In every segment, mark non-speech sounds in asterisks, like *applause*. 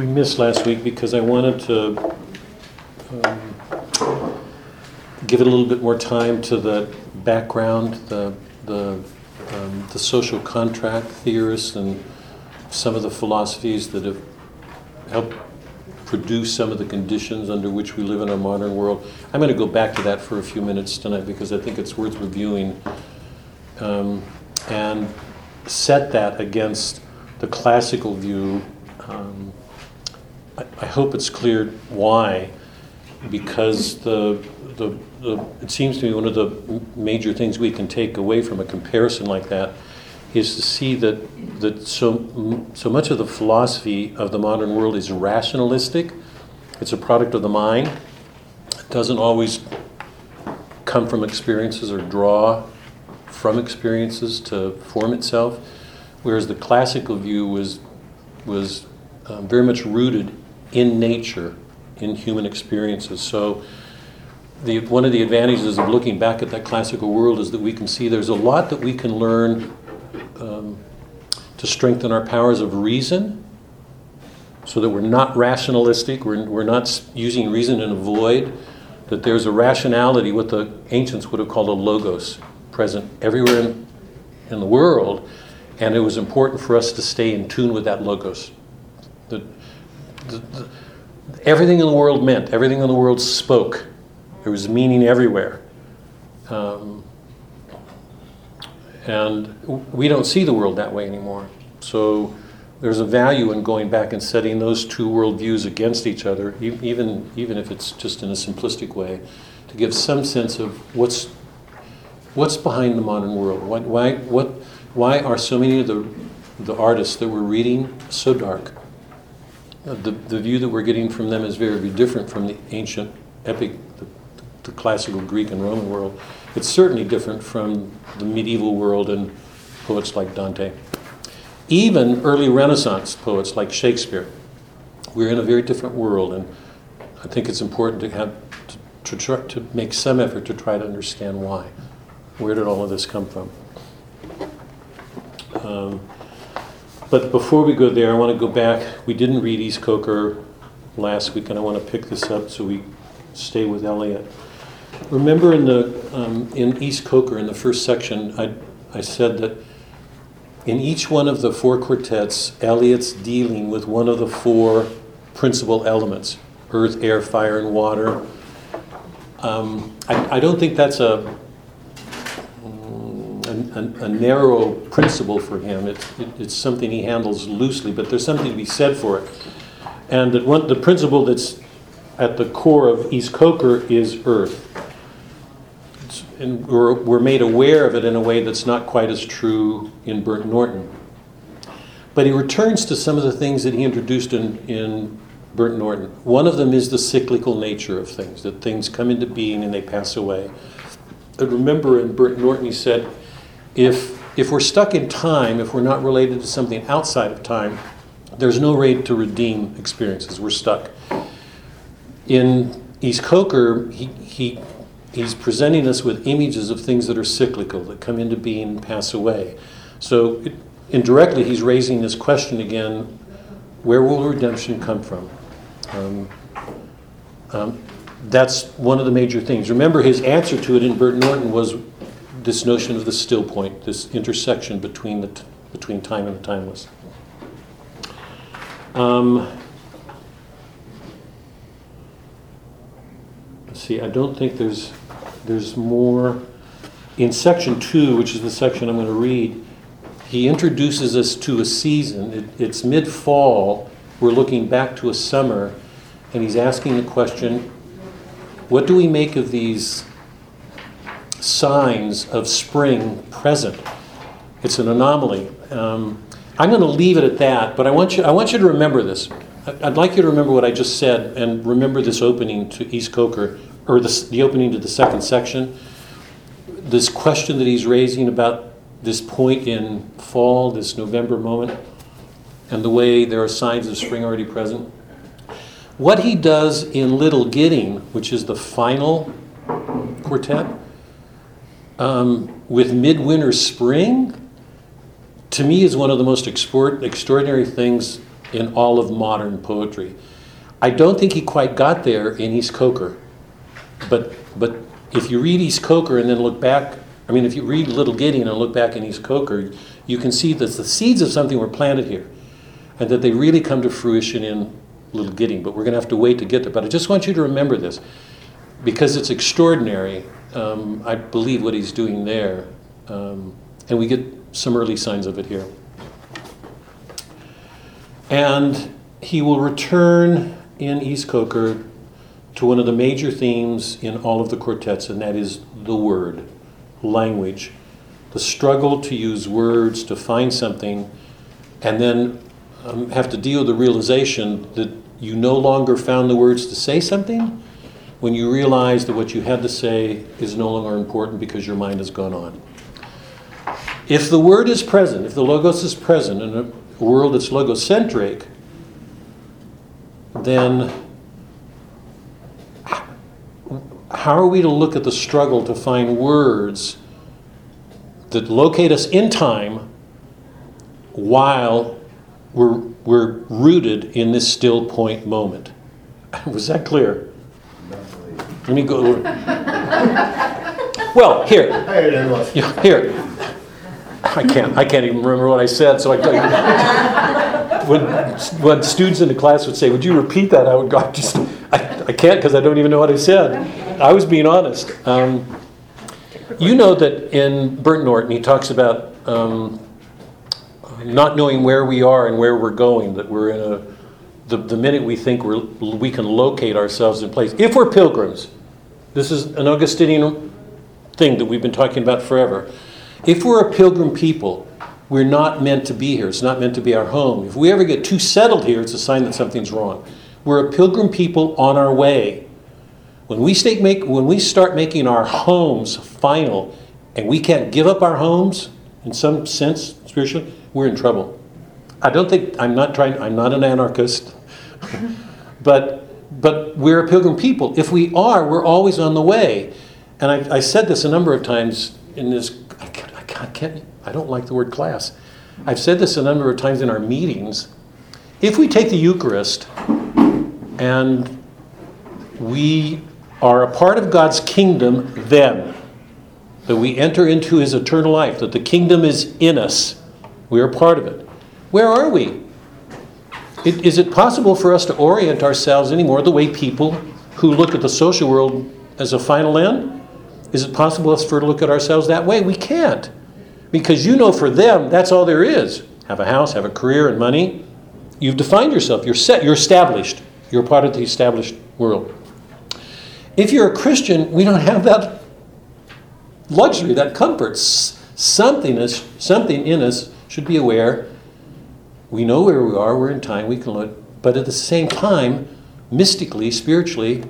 we missed last week because I wanted to um, give it a little bit more time to the background, the, the, um, the social contract theorists and some of the philosophies that have helped produce some of the conditions under which we live in our modern world. I'm going to go back to that for a few minutes tonight because I think it's worth reviewing um, and set that against the classical view. I, I hope it's clear why, because the, the, the, it seems to me one of the major things we can take away from a comparison like that is to see that, that so, so much of the philosophy of the modern world is rationalistic. It's a product of the mind. It doesn't always come from experiences or draw from experiences to form itself, whereas the classical view was, was um, very much rooted in nature, in human experiences. So, the, one of the advantages of looking back at that classical world is that we can see there's a lot that we can learn um, to strengthen our powers of reason so that we're not rationalistic, we're, we're not using reason in a void, that there's a rationality, what the ancients would have called a logos, present everywhere in, in the world, and it was important for us to stay in tune with that logos. The, everything in the world meant, everything in the world spoke. There was meaning everywhere. Um, and we don't see the world that way anymore. So there's a value in going back and setting those two worldviews against each other, even, even if it's just in a simplistic way, to give some sense of what's, what's behind the modern world. Why, why, what, why are so many of the, the artists that we're reading so dark? Uh, The, the view that we're getting from them is very, very different from the ancient epic, the, the classical Greek and Roman world. It's certainly different from the medieval world and poets like Dante. Even early Renaissance poets like Shakespeare. We're in a very different world, and I think it's important to have to, try, to make some effort to try to understand why. Where did all of this come from? Um, but before we go there, I want to go back. We didn't read East Coker last week, and I want to pick this up so we stay with Eliot. Remember in the um, in East Coker in the first section, I I said that in each one of the four quartets, Eliot's dealing with one of the four principal elements: earth, air, fire, and water. Um, I, I don't think that's a a, a, narrow principle for him. It's, it, it's something he handles loosely, but there's something to be said for it. And that one, the principle that's at the core of East Coker is earth. It's, and we're, we're made aware of it in a way that's not quite as true in Burnt Norton. But he returns to some of the things that he introduced in, in Norton. One of them is the cyclical nature of things, that things come into being and they pass away. And remember in Burnt Norton, he said, if, if we're stuck in time, if we're not related to something outside of time, there's no way to redeem experiences. We're stuck. In East Coker, he, he, he's presenting us with images of things that are cyclical, that come into being and pass away. So, it, indirectly, he's raising this question again where will redemption come from? Um, um, that's one of the major things. Remember, his answer to it in Burnt Norton was this notion of the still point, this intersection between the t- between time and the timeless. Um, let's see. I don't think there's there's more in section two, which is the section I'm going to read. He introduces us to a season. It, it's mid fall. We're looking back to a summer, and he's asking the question what do we make of these signs of spring present? It's an anomaly. Um, I'm going to leave it at that, but I want you, I want you to remember this. I'd like you to remember what I just said and remember this opening to East Coker, or the, the opening to the second section. This question that he's raising about this point in fall, this November moment, and the way there are signs of spring already present. What he does in Little Gidding, which is the final quartet, um, with Midwinter Spring, to me is one of the most extraordinary things in all of modern poetry. I don't think he quite got there in East Coker, but but if you read East Coker and then look back, I mean, if you read Little Gidding and look back in East Coker, you can see that the seeds of something were planted here, and that they really come to fruition in Little Gidding. But we're going to have to wait to get there. But I just want you to remember this because it's extraordinary. Um, I believe what he's doing there, um, and we get some early signs of it here. And he will return in East Coker to one of the major themes in all of the quartets, and that is the word, language. The struggle to use words to find something, and then um, have to deal with the realization that you no longer found the words to say something when you realize that what you had to say is no longer important because your mind has gone on. If the word is present, if the logos is present in a world that's logocentric, then how are we to look at the struggle to find words that locate us in time while we're, we're rooted in this still point moment? *laughs* Was that clear? Let me go. Well, here. Yeah, here. I can't. I can't even remember what I said. So I, when when students in the class would say, "Would you repeat that?" I would go, "Just I, I can't because I don't even know what I said." I was being honest. Um, you know that in Burnt Norton, he talks about um, not knowing where we are and where we're going. That we're in a the, the minute we think we're, we can locate ourselves in place. If we're pilgrims, this is an Augustinian thing that we've been talking about forever. If we're a pilgrim people, we're not meant to be here. It's not meant to be our home. If we ever get too settled here, it's a sign that something's wrong. We're a pilgrim people on our way. When we, make, when we start making our homes final and we can't give up our homes in some sense spiritually, we're in trouble. I don't think, I'm not trying, I'm not an anarchist, *laughs* but but we're a pilgrim people. If we are, we're always on the way. And I, I said this a number of times in this. I can't, I can't. I don't like the word class. I've said this a number of times in our meetings. If we take the Eucharist and we are a part of God's kingdom, then that we enter into His eternal life, that the kingdom is in us, we are part of it. Where are we? It, is it possible for us to orient ourselves anymore the way people who look at the social world as a final end? Is it possible for us to look at ourselves that way? We can't. Because you know for them, that's all there is. Have a house, have a career, and money. You've defined yourself. You're set. You're established. You're part of the established world. If you're a Christian, we don't have that luxury, that comfort. Something, is, something in us should be aware we know where we are, we're in time, we can look, but at the same time, mystically, spiritually,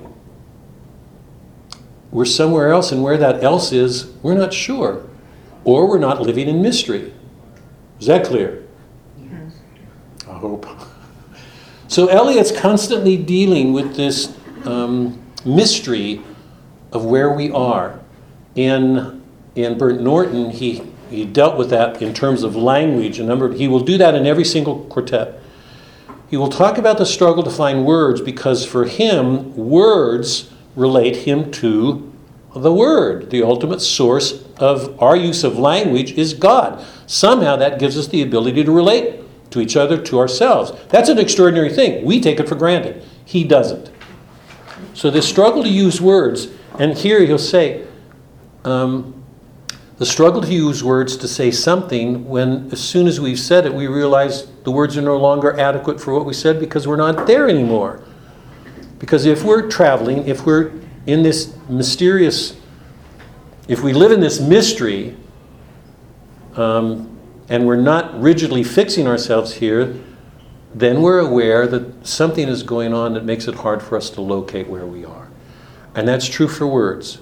we're somewhere else, and where that else is, we're not sure. Or we're not living in mystery. Is that clear? Yes. I hope. *laughs* So Eliot's constantly dealing with this um, mystery of where we are. In, in Burnt Norton, he he dealt with that in terms of language. A number. He will do that in every single quartet. He will talk about the struggle to find words because for him, words relate him to the Word. The ultimate source of our use of language is God. Somehow that gives us the ability to relate to each other, to ourselves. That's an extraordinary thing. We take it for granted. He doesn't. So this struggle to use words, and here he'll say, um, the struggle to use words to say something when, as soon as we've said it, we realize the words are no longer adequate for what we said because we're not there anymore. Because if we're traveling, if we're in this mysterious, if we live in this mystery, um, and we're not rigidly fixing ourselves here, then we're aware that something is going on that makes it hard for us to locate where we are. And that's true for words.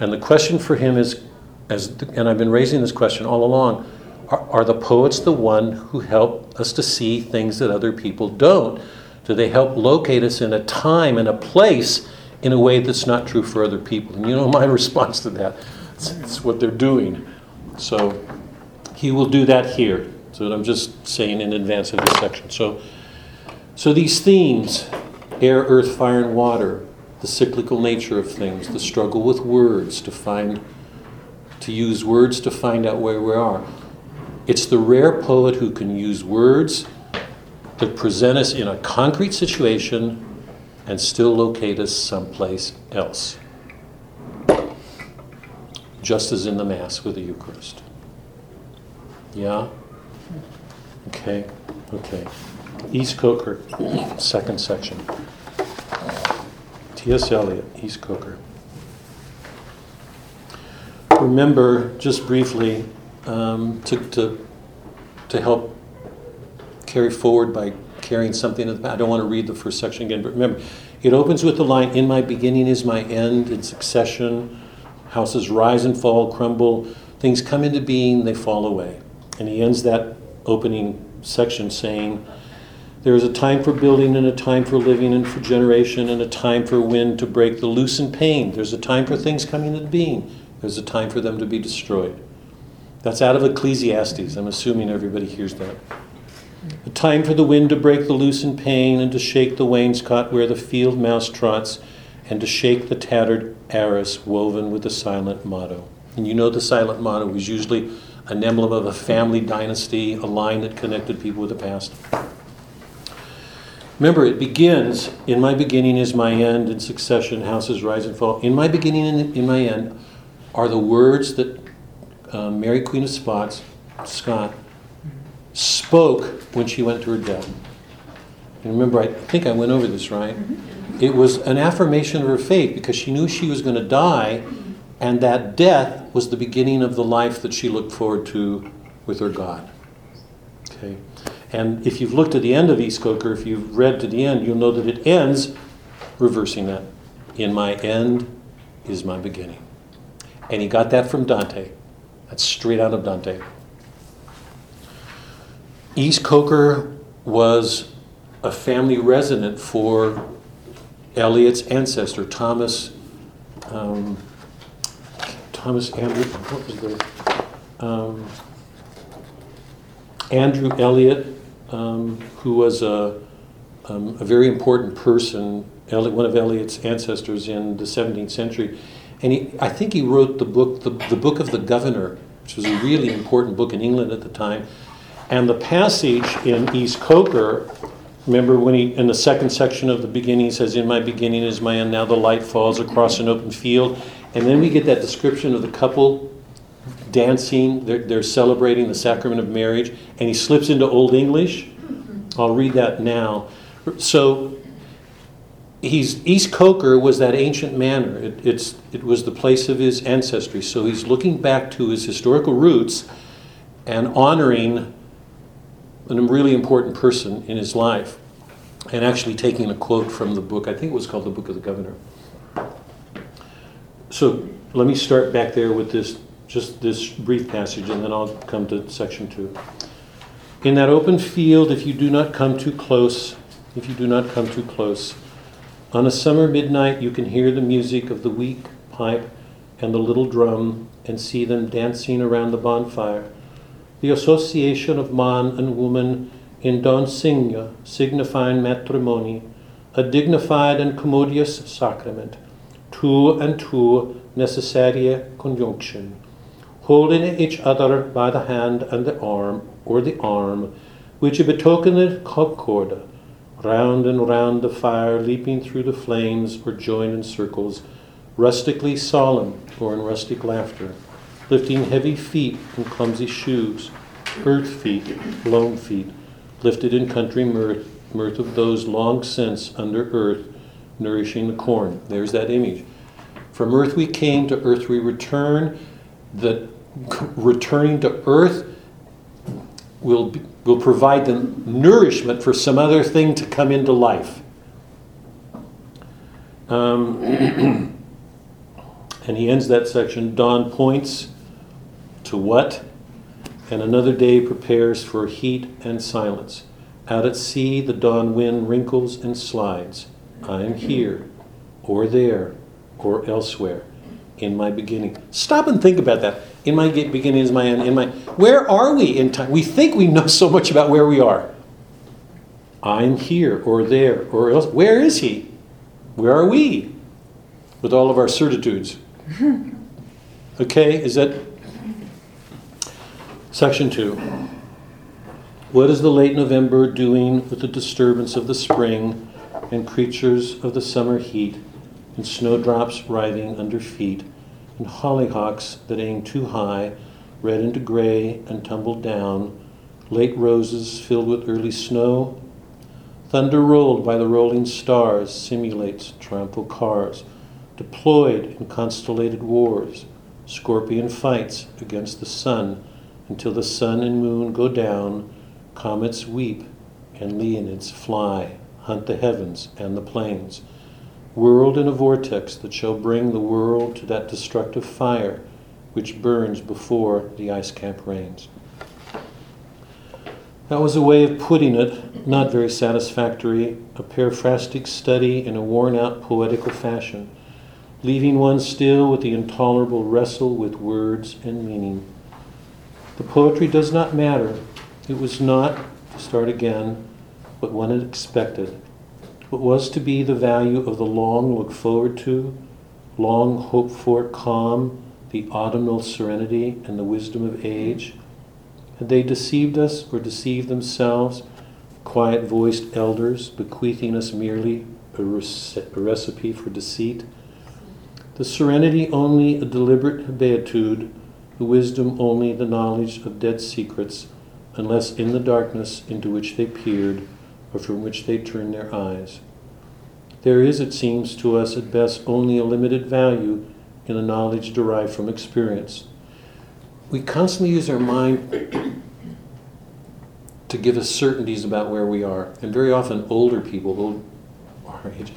And the question for him is as, and I've been raising this question all along, are, are the poets the one who help us to see things that other people don't? Do they help locate us in a time and a place in a way that's not true for other people? And you know *laughs* my response to that. It's, it's what they're doing. So he will do that here. So I'm just saying in advance of this section. So, so these themes air, earth, fire, and water, the cyclical nature of things, the struggle with words to find, to use words to find out where we are. It's the rare poet who can use words that present us in a concrete situation and still locate us someplace else. Just as in the Mass with the Eucharist. Yeah? Okay, okay. East Coker, second section. T.S. Eliot, East Coker. Remember, just briefly, um, to, to, to help carry forward by carrying something. I don't want to read the first section again, but remember, it opens with the line, In my beginning is my end, in succession. Houses rise and fall, crumble. Things come into being, they fall away. And he ends that opening section saying, There is a time for building, and a time for living, and for generation, and a time for wind to break the loosened pain. There's a time for things coming into being, there's a time for them to be destroyed. That's out of Ecclesiastes. I'm assuming everybody hears that. A time for the wind to break the loosened pane and to shake the wainscot where the field mouse trots and to shake the tattered arras woven with the silent motto. And you know the silent motto was usually an emblem of a family dynasty, a line that connected people with the past. Remember, it begins, in my beginning is my end, in succession, houses rise and fall. In my beginning and in my end are the words that um, Mary Queen of Scots, Scott, spoke when she went to her death. And remember, I think I went over this, right? Mm-hmm. It was an affirmation of her faith because she knew she was going to die, and that death was the beginning of the life that she looked forward to with her God. Okay? And if you've looked at the end of East Coker, if you've read to the end, you'll know that it ends reversing that. In my end is my beginning. And he got that from Dante. That's straight out of Dante. East Coker was a family resident for Eliot's ancestor, Thomas. Um, Thomas Andrew. What was the um, Andrew Eliot, um, who was a, um, a very important person, one of Eliot's ancestors in the 17th century. And he, I think he wrote the book, the, the Book of the Governor, which was a really important book in England at the time. And the passage in East Coker, remember when he, in the second section of the beginning, he says, In my beginning is my end, now the light falls across an open field. And then we get that description of the couple dancing, they're, they're celebrating the sacrament of marriage, and he slips into Old English. I'll read that now. So he's East Coker was that ancient manor. It, it's it was the place of his ancestry. So he's looking back to his historical roots and honoring a really important person in his life, and actually taking a quote from the book. I think it was called the Book of the Governor. So let me start back there with this, just this brief passage, and then I'll come to section two. In that open field, if you do not come too close, if you do not come too close, on a summer midnight you can hear the music of the weak pipe and the little drum and see them dancing around the bonfire. The association of man and woman in daunsinge, signifying matrimony, a dignified and commodious sacrament, two and two necessary conjunction, holding each other by the hand and the arm, or the arm, which betokened concord, round and round the fire, leaping through the flames, or joined in circles, rustically solemn, or in rustic laughter lifting heavy feet and clumsy shoes, earth feet, loam feet, lifted in country mirth, mirth of those long since under earth, nourishing the corn. There's that image. From earth we came, to earth we return. That returning to earth will, will provide the nourishment for some other thing to come into life. Um, *clears throat* and he ends that section. Dawn points to what? And another day prepares for heat and silence. Out at sea, the dawn wind wrinkles and slides. I am here, or there, or elsewhere, in my beginning. Stop and think about that. In my beginning is my end. In my where are we in time? We think we know so much about where we are. I'm here or there or else. Where is he? Where are we? With all of our certitudes. *laughs* Okay, is that section two? What is the late November doing with the disturbance of the spring and creatures of the summer heat, and snowdrops writhing under feet, and hollyhocks that aim too high, red into gray and tumbled down, late roses filled with early snow? Thunder rolled by the rolling stars simulates triumphal cars, deployed in constellated wars, scorpion fights against the sun until the sun and moon go down, comets weep, and Leonids fly, hunt the heavens and the plains. Whirled in a vortex that shall bring the world to that destructive fire which burns before the ice cap reigns. That was a way of putting it, not very satisfactory, a paraphrastic study in a worn out poetical fashion, leaving one still with the intolerable wrestle with words and meaning. The poetry does not matter. It was not, to start again, what one had expected. What was to be the value of the long looked forward to, long hoped for calm, the autumnal serenity and the wisdom of age? Had they deceived us or deceived themselves, quiet voiced elders bequeathing us merely a, rece- a recipe for deceit? The serenity only a deliberate beatitude, the wisdom only the knowledge of dead secrets, unless in the darkness into which they peered or from which they turn their eyes. There is, it seems to us, at best only a limited value in the knowledge derived from experience we constantly use our mind to give us certainties about where we are. And very often, older people, old our age,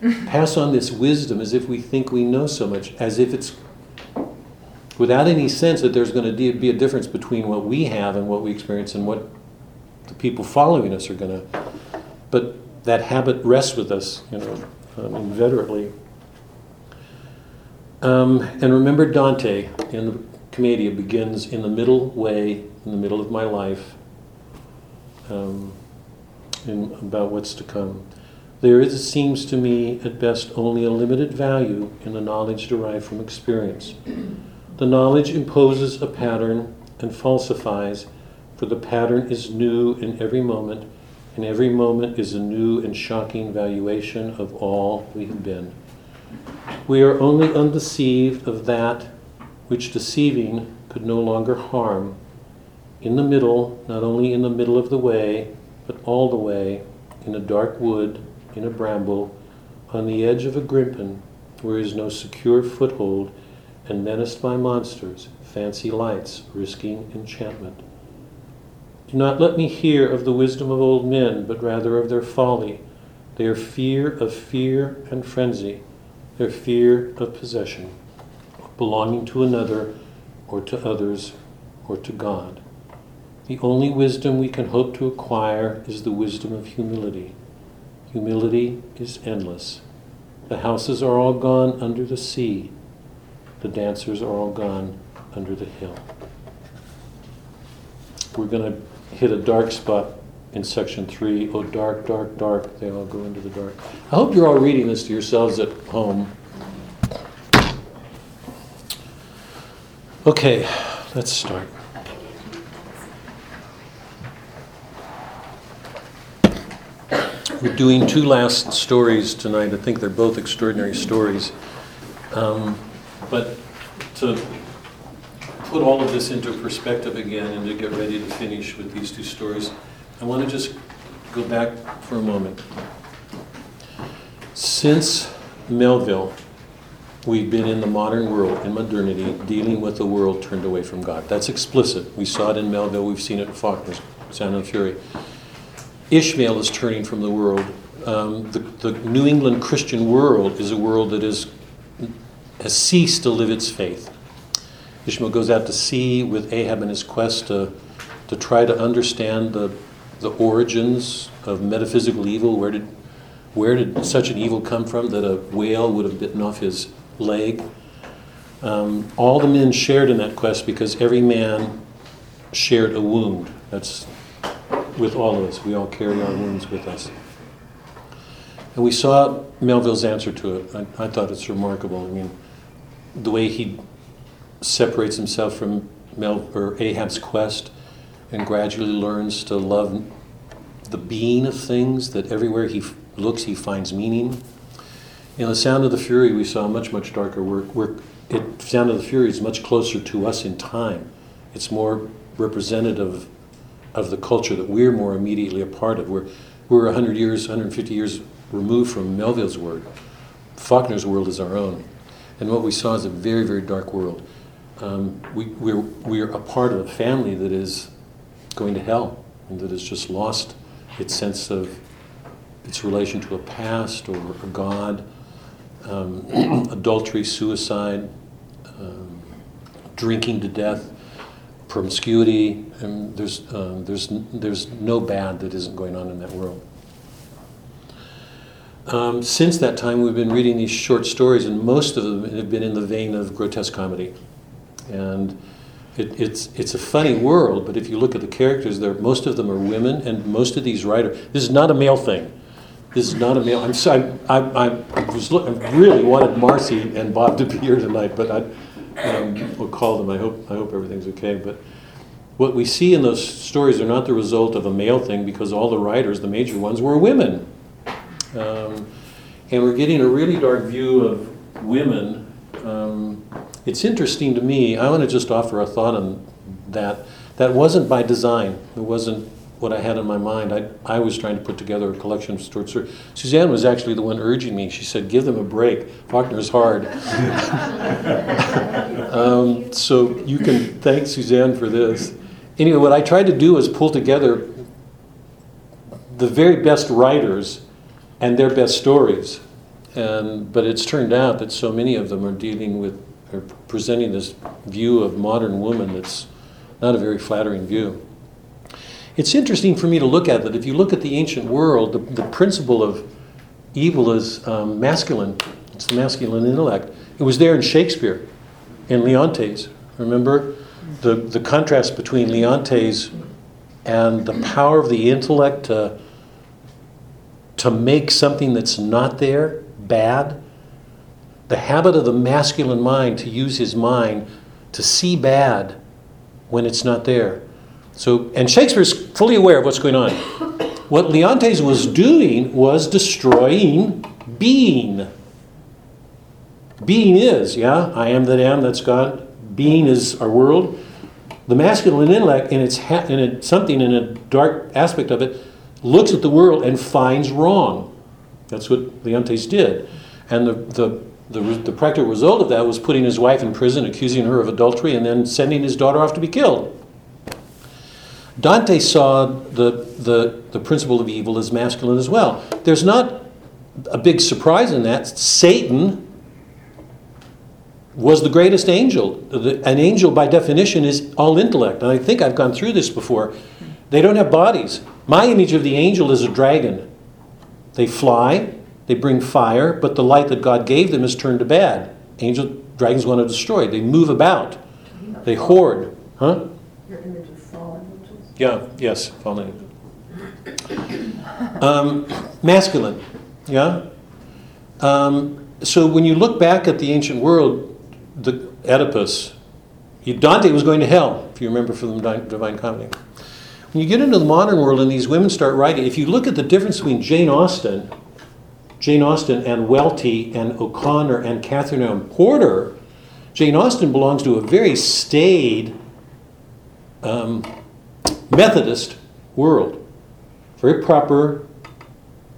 *laughs* pass on this wisdom as if we think we know so much, as if it's without any sense that there's going to be a difference between what we have and what we experience and what the people following us are going to. But that habit rests with us, you know, um, inveterately. Um, and remember Dante in the Commedia begins in the middle way, in the middle of my life, um, in, about what's to come. There is, it seems to me, at best only a limited value in the knowledge derived from experience. The knowledge imposes a pattern and falsifies, for the pattern is new in every moment, and every moment is a new and shocking valuation of all we have been. We are only undeceived of that which deceiving could no longer harm, in the middle, not only in the middle of the way, but all the way, in a dark wood, in a bramble, on the edge of a grimpen, where is no secure foothold, and menaced by monsters, fancy lights, risking enchantment. Do not let me hear of the wisdom of old men, but rather of their folly, their fear of fear and frenzy, their fear of possession of belonging to another or to others or to God. The only wisdom we can hope to acquire is the wisdom of humility. Humility is endless. The houses are all gone under the sea. The dancers are all gone under the hill. We're going to hit a dark spot in section three. Oh, dark, dark, dark. They all go into the dark. I hope you're all reading this to yourselves at home. Okay, let's start. We're doing two last stories tonight. I think they're both extraordinary stories. Um, but to put all of this into perspective again and to get ready to finish with these two stories, I want to just go back for a moment. Since Melville, we've been in the modern world, in modernity, dealing with a world turned away from God. That's explicit. We saw it in Melville, we've seen it in Faulkner's Sound and Fury. Ishmael is turning from the world. Um, the, the New England Christian world is a world that is, has ceased to live its faith. Ishmael goes out to sea with Ahab in his quest to, to try to understand the, the origins of metaphysical evil. Where did, where did such an evil come from that a whale would have bitten off his leg. Um, all the men shared in that quest because every man shared a wound. That's with all of us. We all carry our wounds with us. And we saw Melville's answer to it. I, I thought it's remarkable. I mean, the way he separates himself from Mel, or Ahab's quest and gradually learns to love the being of things, that everywhere he f- looks he finds meaning. In The Sound of the Fury, we saw a much, much darker work. work. It, Sound of the Fury is much closer to us in time. It's more representative of the culture that we're more immediately a part of. We're, we're 100 years, 150 years removed from Melville's world. Faulkner's world is our own. And what we saw is a very, very dark world. Um, we, we're, we're a part of a family that is going to hell and that has just lost its sense of its relation to a past or a God, um, *clears throat* adultery, suicide, um, drinking to death, promiscuity, and there's, uh, there's, there's no bad that isn't going on in that world. Um, since that time, we've been reading these short stories, and most of them have been in the vein of grotesque comedy. And it, it's, it's a funny world, but if you look at the characters, there, most of them are women, and most of these writers, this is not a male thing. This is not a male. I'm sorry, I, I, I was look, I really wanted Marcy and Bob to be here tonight, but I um, will call them. I hope, I hope everything's okay. But what we see in those stories are not the result of a male thing because all the writers, the major ones, were women. Um, and we're getting a really dark view of women. Um, it's interesting to me, I want to just offer a thought on that. That wasn't by design, it wasn't what I had in my mind. I, I was trying to put together a collection of short stories. Suzanne was actually the one urging me. She said, Give them a break. Faulkner's hard. *laughs* um, so you can thank Suzanne for this. Anyway, what I tried to do was pull together the very best writers and their best stories. And, but it's turned out that so many of them are dealing with, or presenting this view of modern woman that's not a very flattering view. It's interesting for me to look at that. If you look at the ancient world, the, the principle of evil is um, masculine. It's the masculine intellect. It was there in Shakespeare, in Leontes. Remember the, the contrast between Leontes and the power of the intellect to to make something that's not there bad. The habit of the masculine mind to use his mind to see bad when it's not there. So, and Shakespeare's fully aware of what's going on. What Leontes was doing was destroying being. Being is, yeah, I am that am, that's God. Being is our world. The masculine intellect, in its ha- in a, something in a dark aspect of it, looks at the world and finds wrong. That's what Leontes did. And the, the, the, the, practical result of that was putting his wife in prison, accusing her of adultery, and then sending his daughter off to be killed. Dante saw the, the, the principle of evil as masculine as well. There's not a big surprise in that. Satan was the greatest angel. An angel, by definition, is all intellect. And I think I've gone through this before. They don't have bodies. My image of the angel is a dragon. They fly, they bring fire, but the light that God gave them is turned to bad. Angel dragons want to destroy. They move about. They hoard. Huh? Your image of fallen angels? Yeah, yes, fallen um, masculine. Yeah? Um, so when you look back at the ancient world, the Oedipus, Dante was going to hell, if you remember from the Divine Comedy. When you get into the modern world and these women start writing, if you look at the difference between Jane Austen, Jane Austen and Welty and O'Connor and Katherine Anne Porter, Jane Austen belongs to a very staid um, Methodist world. Very proper,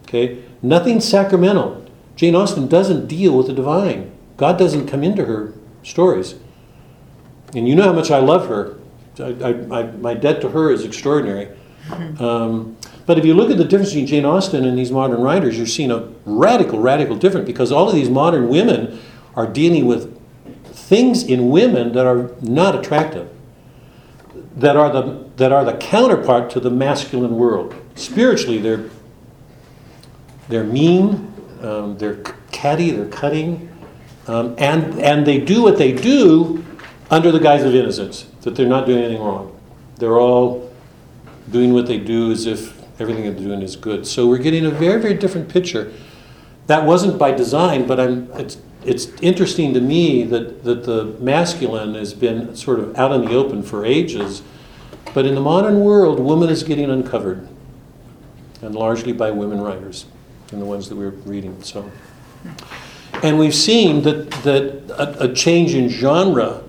okay? Nothing sacramental. Jane Austen doesn't deal with the divine. God doesn't come into her stories. And you know how much I love her. I, I, my debt to her is extraordinary. *laughs* Um, but if you look at the difference between Jane Austen and these modern writers, you're seeing a radical, radical difference because all of these modern women are dealing with things in women that are not attractive, that are the, that are the counterpart to the masculine world. Spiritually, they're, they're mean, um, they're catty, they're cutting, Um, and, and they do what they do under the guise of innocence, that they're not doing anything wrong. They're all doing what they do as if everything they're doing is good. So we're getting a very, very different picture. That wasn't by design, but I'm, it's, it's interesting to me that, that the masculine has been sort of out in the open for ages. But in the modern world, woman is getting uncovered, and largely by women writers, and the ones that we're reading. So, and we've seen that that a, a change in genre,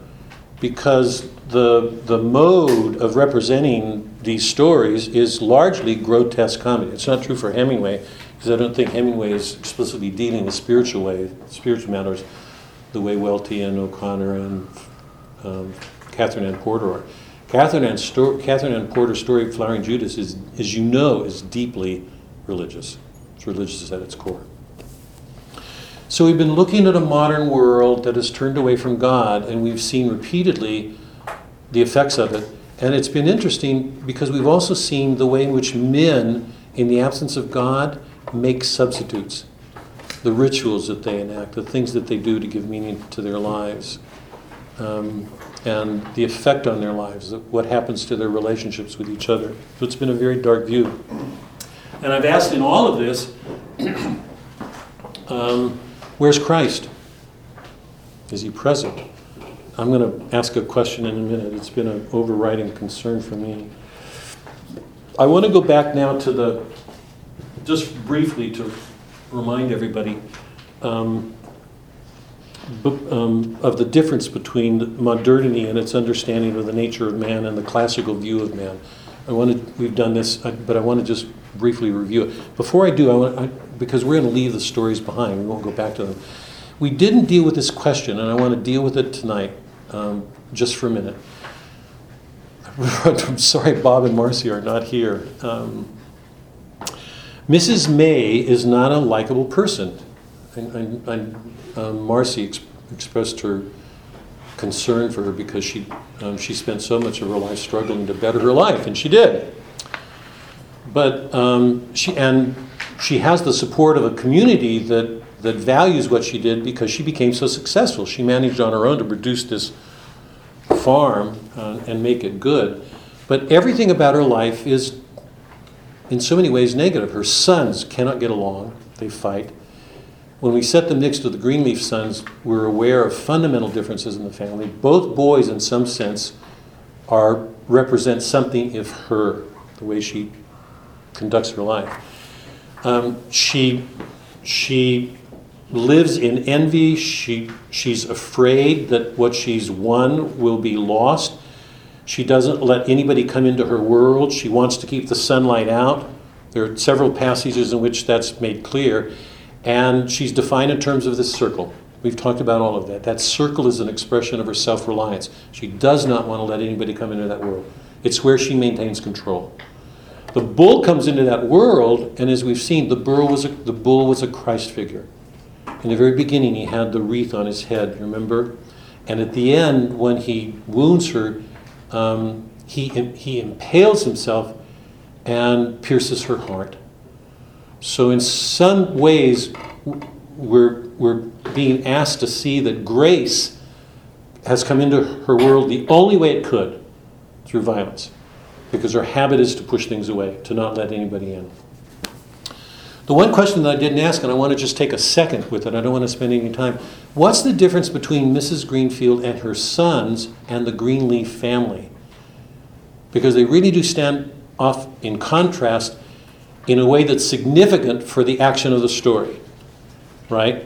because the the mode of representing these stories is largely grotesque comedy. It's not true for Hemingway, because I don't think Hemingway is explicitly dealing with spiritual way, spiritual matters, the way Welty and O'Connor and um, Katherine Anne Porter are. Katherine Anne, Sto- Katherine Anne Porter's story of Flowering Judas is, as you know, is deeply religious. It's religious at its core. So we've been looking at a modern world that has turned away from God, and we've seen repeatedly the effects of it. And it's been interesting because we've also seen the way in which men, in the absence of God, make substitutes. The rituals that they enact, the things that they do to give meaning to their lives, um, and the effect on their lives, what happens to their relationships with each other. So it's been a very dark view. And I've asked in all of this, *clears throat* um, where's Christ? Is he present? I'm going to ask a question in a minute. It's been an overriding concern for me. I want to go back now to the, just briefly to remind everybody um, bu- um, of the difference between modernity and its understanding of the nature of man and the classical view of man. I want to, we've done this, but I want to just briefly review it. Before I do, I want, I, because we're going to leave the stories behind, we won't go back to them. We didn't deal with this question, and I want to deal with it tonight, um, just for a minute. *laughs* I'm sorry Bob and Marcy are not here. Um, Mrs. May is not a likable person. And, and, um, Marcy ex- expressed her concern for her because she, um, she spent so much of her life struggling to better her life, and she did. But um, she, and she has the support of a community that, that values what she did because she became so successful. She managed on her own to produce this farm uh, and make it good. But everything about her life is, in so many ways, negative. Her sons cannot get along, they fight. When we set them next to the Greenleaf sons, we're aware of fundamental differences in the family. Both boys, in some sense, are represent something of her, the way she conducts her life. Um, she she lives in envy. She she's afraid that what she's won will be lost. She doesn't let anybody come into her world. She wants to keep the sunlight out. There are several passages in which that's made clear. And she's defined in terms of this circle. We've talked about all of that. That circle is an expression of her self reliance. She does not want to let anybody come into that world, it's where she maintains control. The bull comes into that world, and as we've seen, the bull was a, the bull was a Christ figure. In the very beginning, he had the wreath on his head, remember? And at the end, when he wounds her, um, he, he impales himself and pierces her heart. So, in some ways, we're, we're being asked to see that grace has come into her world the only way it could through violence, because her habit is to push things away, to not let anybody in. The one question that I didn't ask, and I want to just take a second with it, I don't want to spend any time. What's the difference between Mrs. Greenfield and her sons and the Greenleaf family? Because they really do stand off in contrast in a way that's significant for the action of the story, right?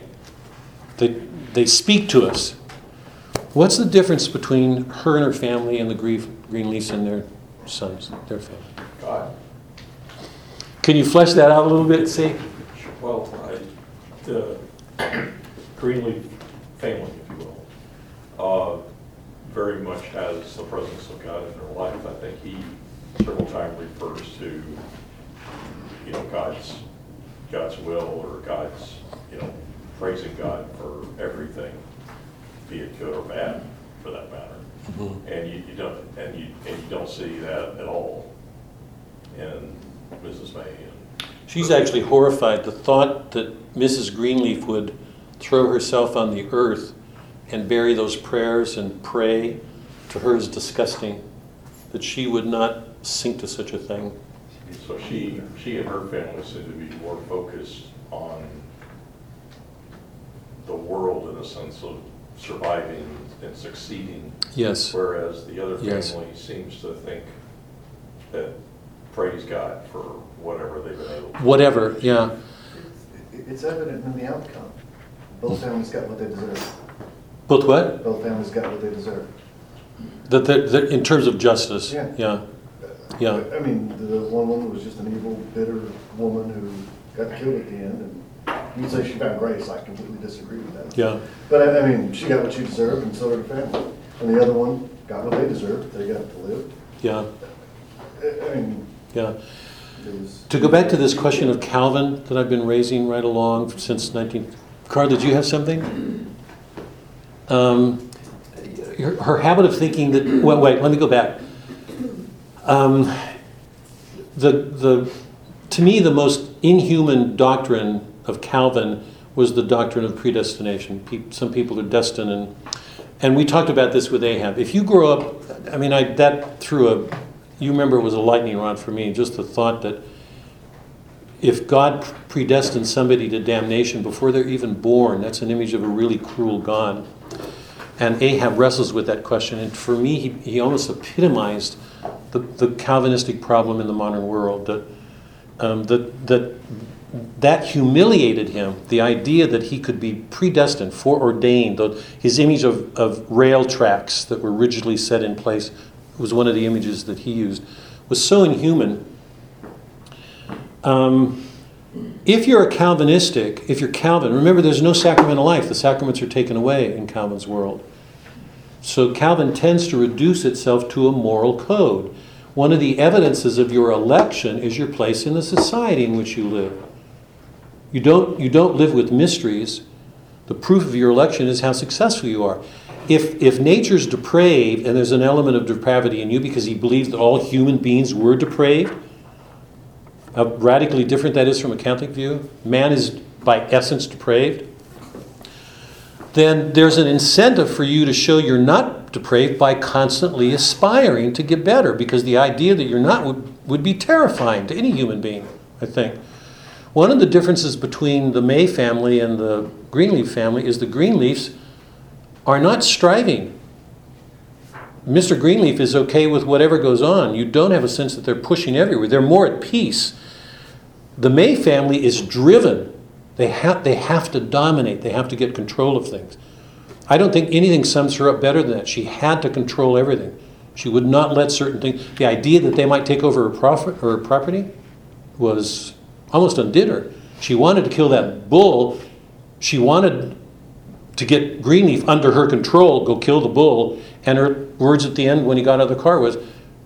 They, they speak to us. What's the difference between her and her family and the Greenleafs and their sons, their family? God. Can you flesh that out a little bit, see? Well, I, the Greenleaf family, if you will, uh, very much has the presence of God in their life. I think he several times refers to, you know, God's, God's will or God's, you know, praising God for everything, be it good or bad, for that matter. And you, you don't, and you, and you don't see that at all in Mrs. May and She's actually horrified. The thought that Mrs. Greenleaf would throw herself on the earth and bury those prayers and pray to her is disgusting. That she would not sink to such a thing. So she, she and her family seem to be more focused on the world in a sense of surviving and succeeding, Yes. whereas the other Yes. family seems to think that praise God for whatever they've been able to. Whatever, yeah. It's- It's evident in the outcome. Both families got what they deserve. Both what? Both families got what they deserve. That, that, that in terms of justice. Yeah. Yeah. Yeah. I mean, the one woman was just an evil, bitter woman who got killed at the end, and you say she found grace, I completely disagree with that. Yeah. But I, I mean, she got what she deserved, and so did her family. And the other one got what they deserved, they got to live. Yeah. I- I mean, Yeah. To go back to this question of Calvin that I've been raising right along since 19. Carl, did you have something? Um, her, her habit of thinking that. Well, wait. Let me go back. Um, the the to me the most inhuman doctrine of Calvin was the doctrine of predestination. Pe- some people are destined, and and we talked about this with Ahab. If you grow up, I mean, I that threw a. You remember it was a lightning rod for me. Just the thought that if God predestined somebody to damnation before they're even born, that's an image of a really cruel God. And Ahab wrestles with that question. And for me, he, he almost epitomized the, the Calvinistic problem in the modern world that, um, that, that that humiliated him, the idea that he could be predestined, foreordained, his image of, of rail tracks that were rigidly set in place was one of the images that he used, was so inhuman. Um, if you're a Calvinistic, if you're Calvin, remember there's no sacramental life. The sacraments are taken away in Calvin's world. So Calvin tends to reduce itself to a moral code. One of the evidences of your election is your place in the society in which you live. You don't, you don't live with mysteries. The proof of your election is how successful you are. If, if nature's depraved and there's an element of depravity in you because he believes that all human beings were depraved, how radically different that is from a Catholic view, man is by essence depraved, then there's an incentive for you to show you're not depraved by constantly aspiring to get better because the idea that you're not would, would be terrifying to any human being, I think. One of the differences between the May family and the Greenleaf family is the Greenleafs are not striving. Mr. Greenleaf is okay with whatever goes on. You don't have a sense that they're pushing everywhere. They're more at peace. The May family is driven. They have, they have to dominate, they have to get control of things. I don't think anything sums her up better than that. She had to control everything. She would not let certain things. The idea that they might take over her, profit, her property was almost undid her. She wanted to kill that bull. She wanted to get Greenleaf under her control, go kill the bull. And her words at the end when he got out of the car was,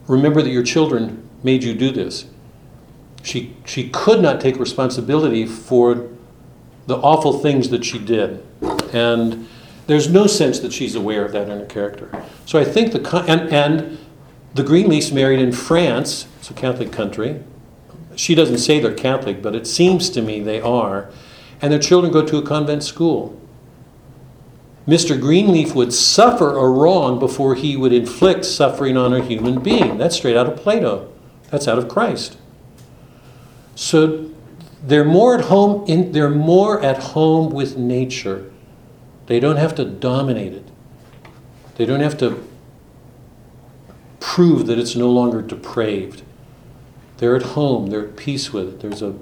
Remember that your children made you do this. She, she could not take responsibility for the awful things that she did. And there's no sense that she's aware of that in her character. So I think the, and, and the Greenleafs married in France, it's a Catholic country. She doesn't say they're Catholic, but it seems to me they are. And their children go to a convent school. Mr. Greenleaf would suffer a wrong before he would inflict suffering on a human being. That's straight out of Plato. That's out of Christ. So they're more at home in, they're more at home with nature. They don't have to dominate it. They don't have to prove that it's no longer depraved. They're at home, they're at peace with it. There's a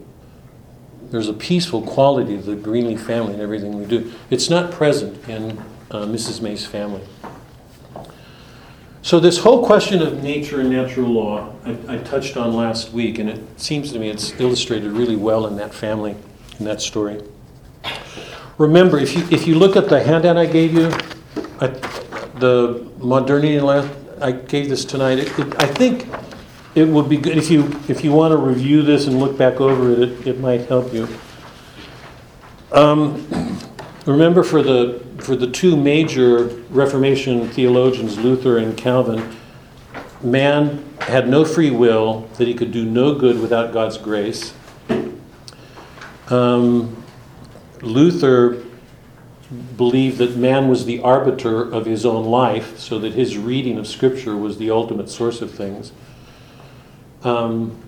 there's a peaceful quality to the Greenleaf family and everything we do. It's not present in uh, Mrs. May's family. So this whole question of nature and natural law, I, I touched on last week, and it seems to me it's illustrated really well in that family, in that story. Remember, if you if you look at the handout I gave you, I, the modernity I gave this tonight. It, it, I think it would be good if you if you want to review this and look back over it. It, it might help you. Um, remember, for the for the two major Reformation theologians, Luther and Calvin, man had no free will; that he could do no good without God's grace. Um, Luther believed that man was the arbiter of his own life, so that his reading of Scripture was the ultimate source of things. Um,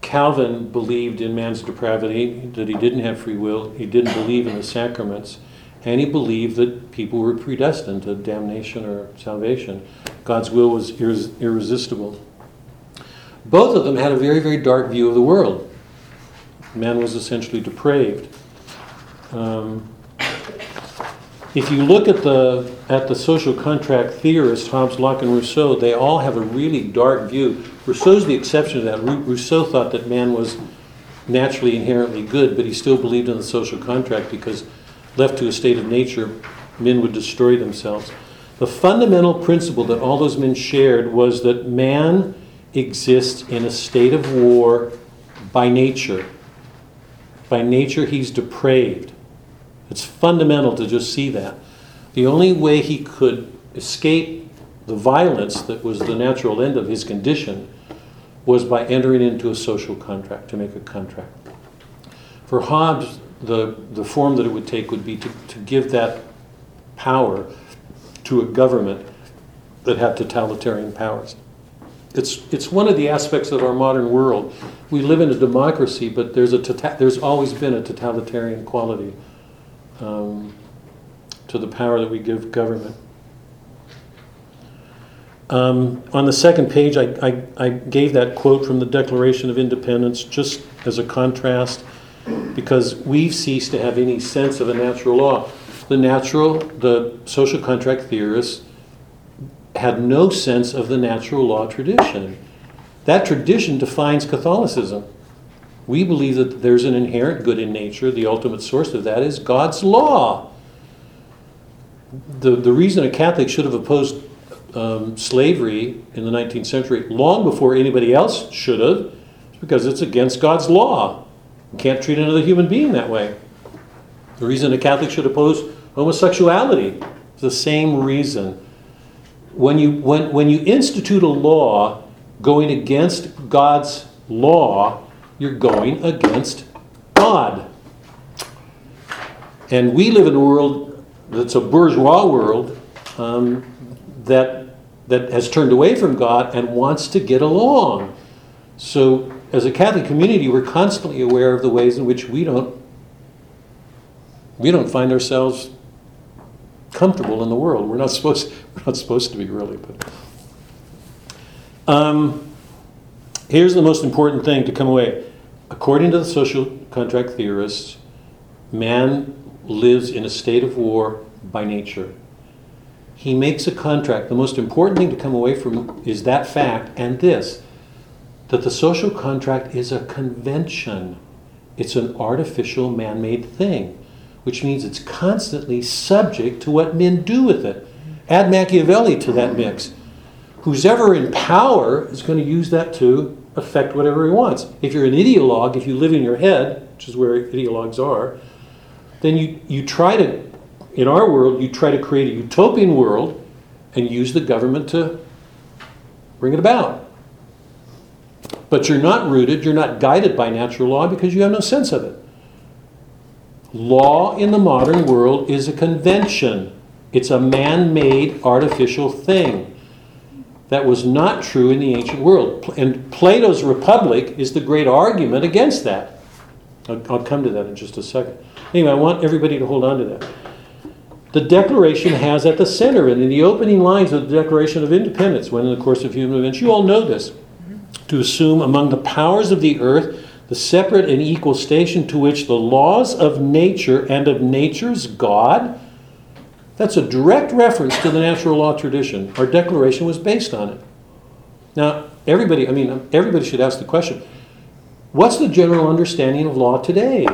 Calvin believed in man's depravity, that he didn't have free will, he didn't believe in the sacraments, and he believed that people were predestined to damnation or salvation. God's will was irres- irresistible. Both of them had a very, very dark view of the world. Man was essentially depraved. Um, if you look at the at the social contract theorists, Hobbes, Locke, and Rousseau, they all have a really dark view. Rousseau's the exception to that. Rou- Rousseau thought that man was naturally inherently good, but he still believed in the social contract because, left to a state of nature, men would destroy themselves. The fundamental principle that all those men shared was that man exists in a state of war by nature. By nature, he's depraved. It's fundamental to just see that. The only way he could escape the violence that was the natural end of his condition was by entering into a social contract, to make a contract. For Hobbes, the, the form that it would take would be to, to give that power to a government that had totalitarian powers. It's, it's one of the aspects of our modern world. We live in a democracy, but there's, a tota- there's always been a totalitarian quality um, to the power that we give government. Um, on the second page, I, I, I gave that quote from the Declaration of Independence just as a contrast because we've ceased to have any sense of a natural law. The natural, the social contract theorists had no sense of the natural law tradition. That tradition defines Catholicism. We believe that there's an inherent good in nature. The ultimate source of that is God's law. The, the reason a Catholic should have opposed um, slavery in the 19th century long before anybody else should have is because it's against God's law. You can't treat another human being that way. The reason a Catholic should oppose homosexuality is the same reason. When you, when, when you institute a law going against God's law, you're going against God. And we live in a world that's a bourgeois world um, that, that has turned away from God and wants to get along. So, as a Catholic community, we're constantly aware of the ways in which we don't, we don't find ourselves comfortable in the world. We're not supposed, *laughs* we're not supposed to be really, but. Um, here's the most important thing to come away. According to the social contract theorists, man lives in a state of war by nature. He makes a contract. The most important thing to come away from is that fact and this that the social contract is a convention. It's an artificial man made thing, which means it's constantly subject to what men do with it. Add Machiavelli to that mix. Who's ever in power is going to use that to affect whatever he wants. If you're an ideologue, if you live in your head, which is where ideologues are, then you, you try to, in our world, you try to create a utopian world and use the government to bring it about. But you're not rooted, you're not guided by natural law because you have no sense of it. Law in the modern world is a convention, it's a man made artificial thing. That was not true in the ancient world. And Plato's Republic is the great argument against that. I'll, I'll come to that in just a second. Anyway, I want everybody to hold on to that. The Declaration has at the center, and in the opening lines of the Declaration of Independence, when in the course of human events, you all know this, to assume among the powers of the earth the separate and equal station to which the laws of nature and of nature's God. That's a direct reference to the natural law tradition. Our declaration was based on it. Now, everybody, I mean, everybody should ask the question what's the general understanding of law today?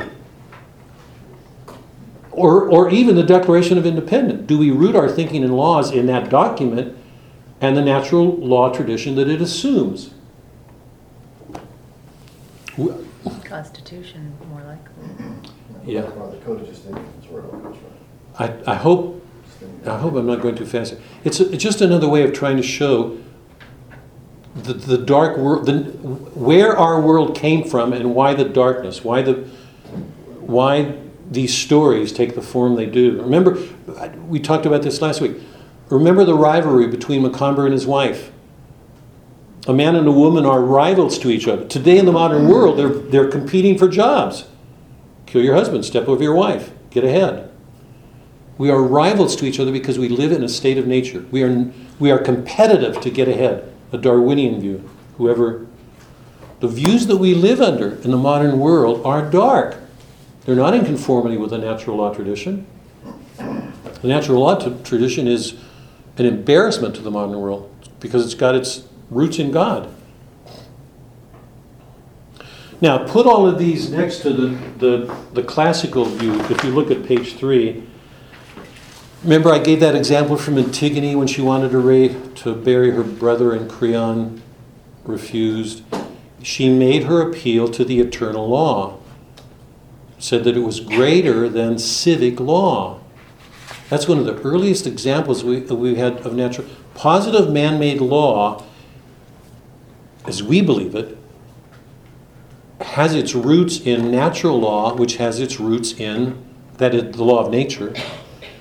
Or, or even the Declaration of Independence. Do we root our thinking in laws in that document and the natural law tradition that it assumes? Constitution, more likely. Yeah. That's why the code of Justinian's where it all comes from. I, I hope Justinian's. I hope I'm not going too fast. It's, it's just another way of trying to show the, the dark world, the, where our world came from, and why the darkness, why the, why these stories take the form they do. Remember, we talked about this last week. Remember the rivalry between Macomber and his wife. A man and a woman are rivals to each other. Today in the modern world, they're, they're competing for jobs. Kill your husband, step over your wife, get ahead. We are rivals to each other because we live in a state of nature. We are, we are competitive to get ahead, a Darwinian view. Whoever, the views that we live under in the modern world are dark. They're not in conformity with the natural law tradition. The natural law t- tradition is an embarrassment to the modern world because it's got its roots in God. Now, put all of these next to the, the, the classical view. If you look at page three, remember I gave that example from Antigone when she wanted to, to bury her brother and Creon refused. She made her appeal to the eternal law, said that it was greater than civic law. That's one of the earliest examples we, we had of natural. Positive man made law, as we believe it, has its roots in natural law, which has its roots in that is the law of nature,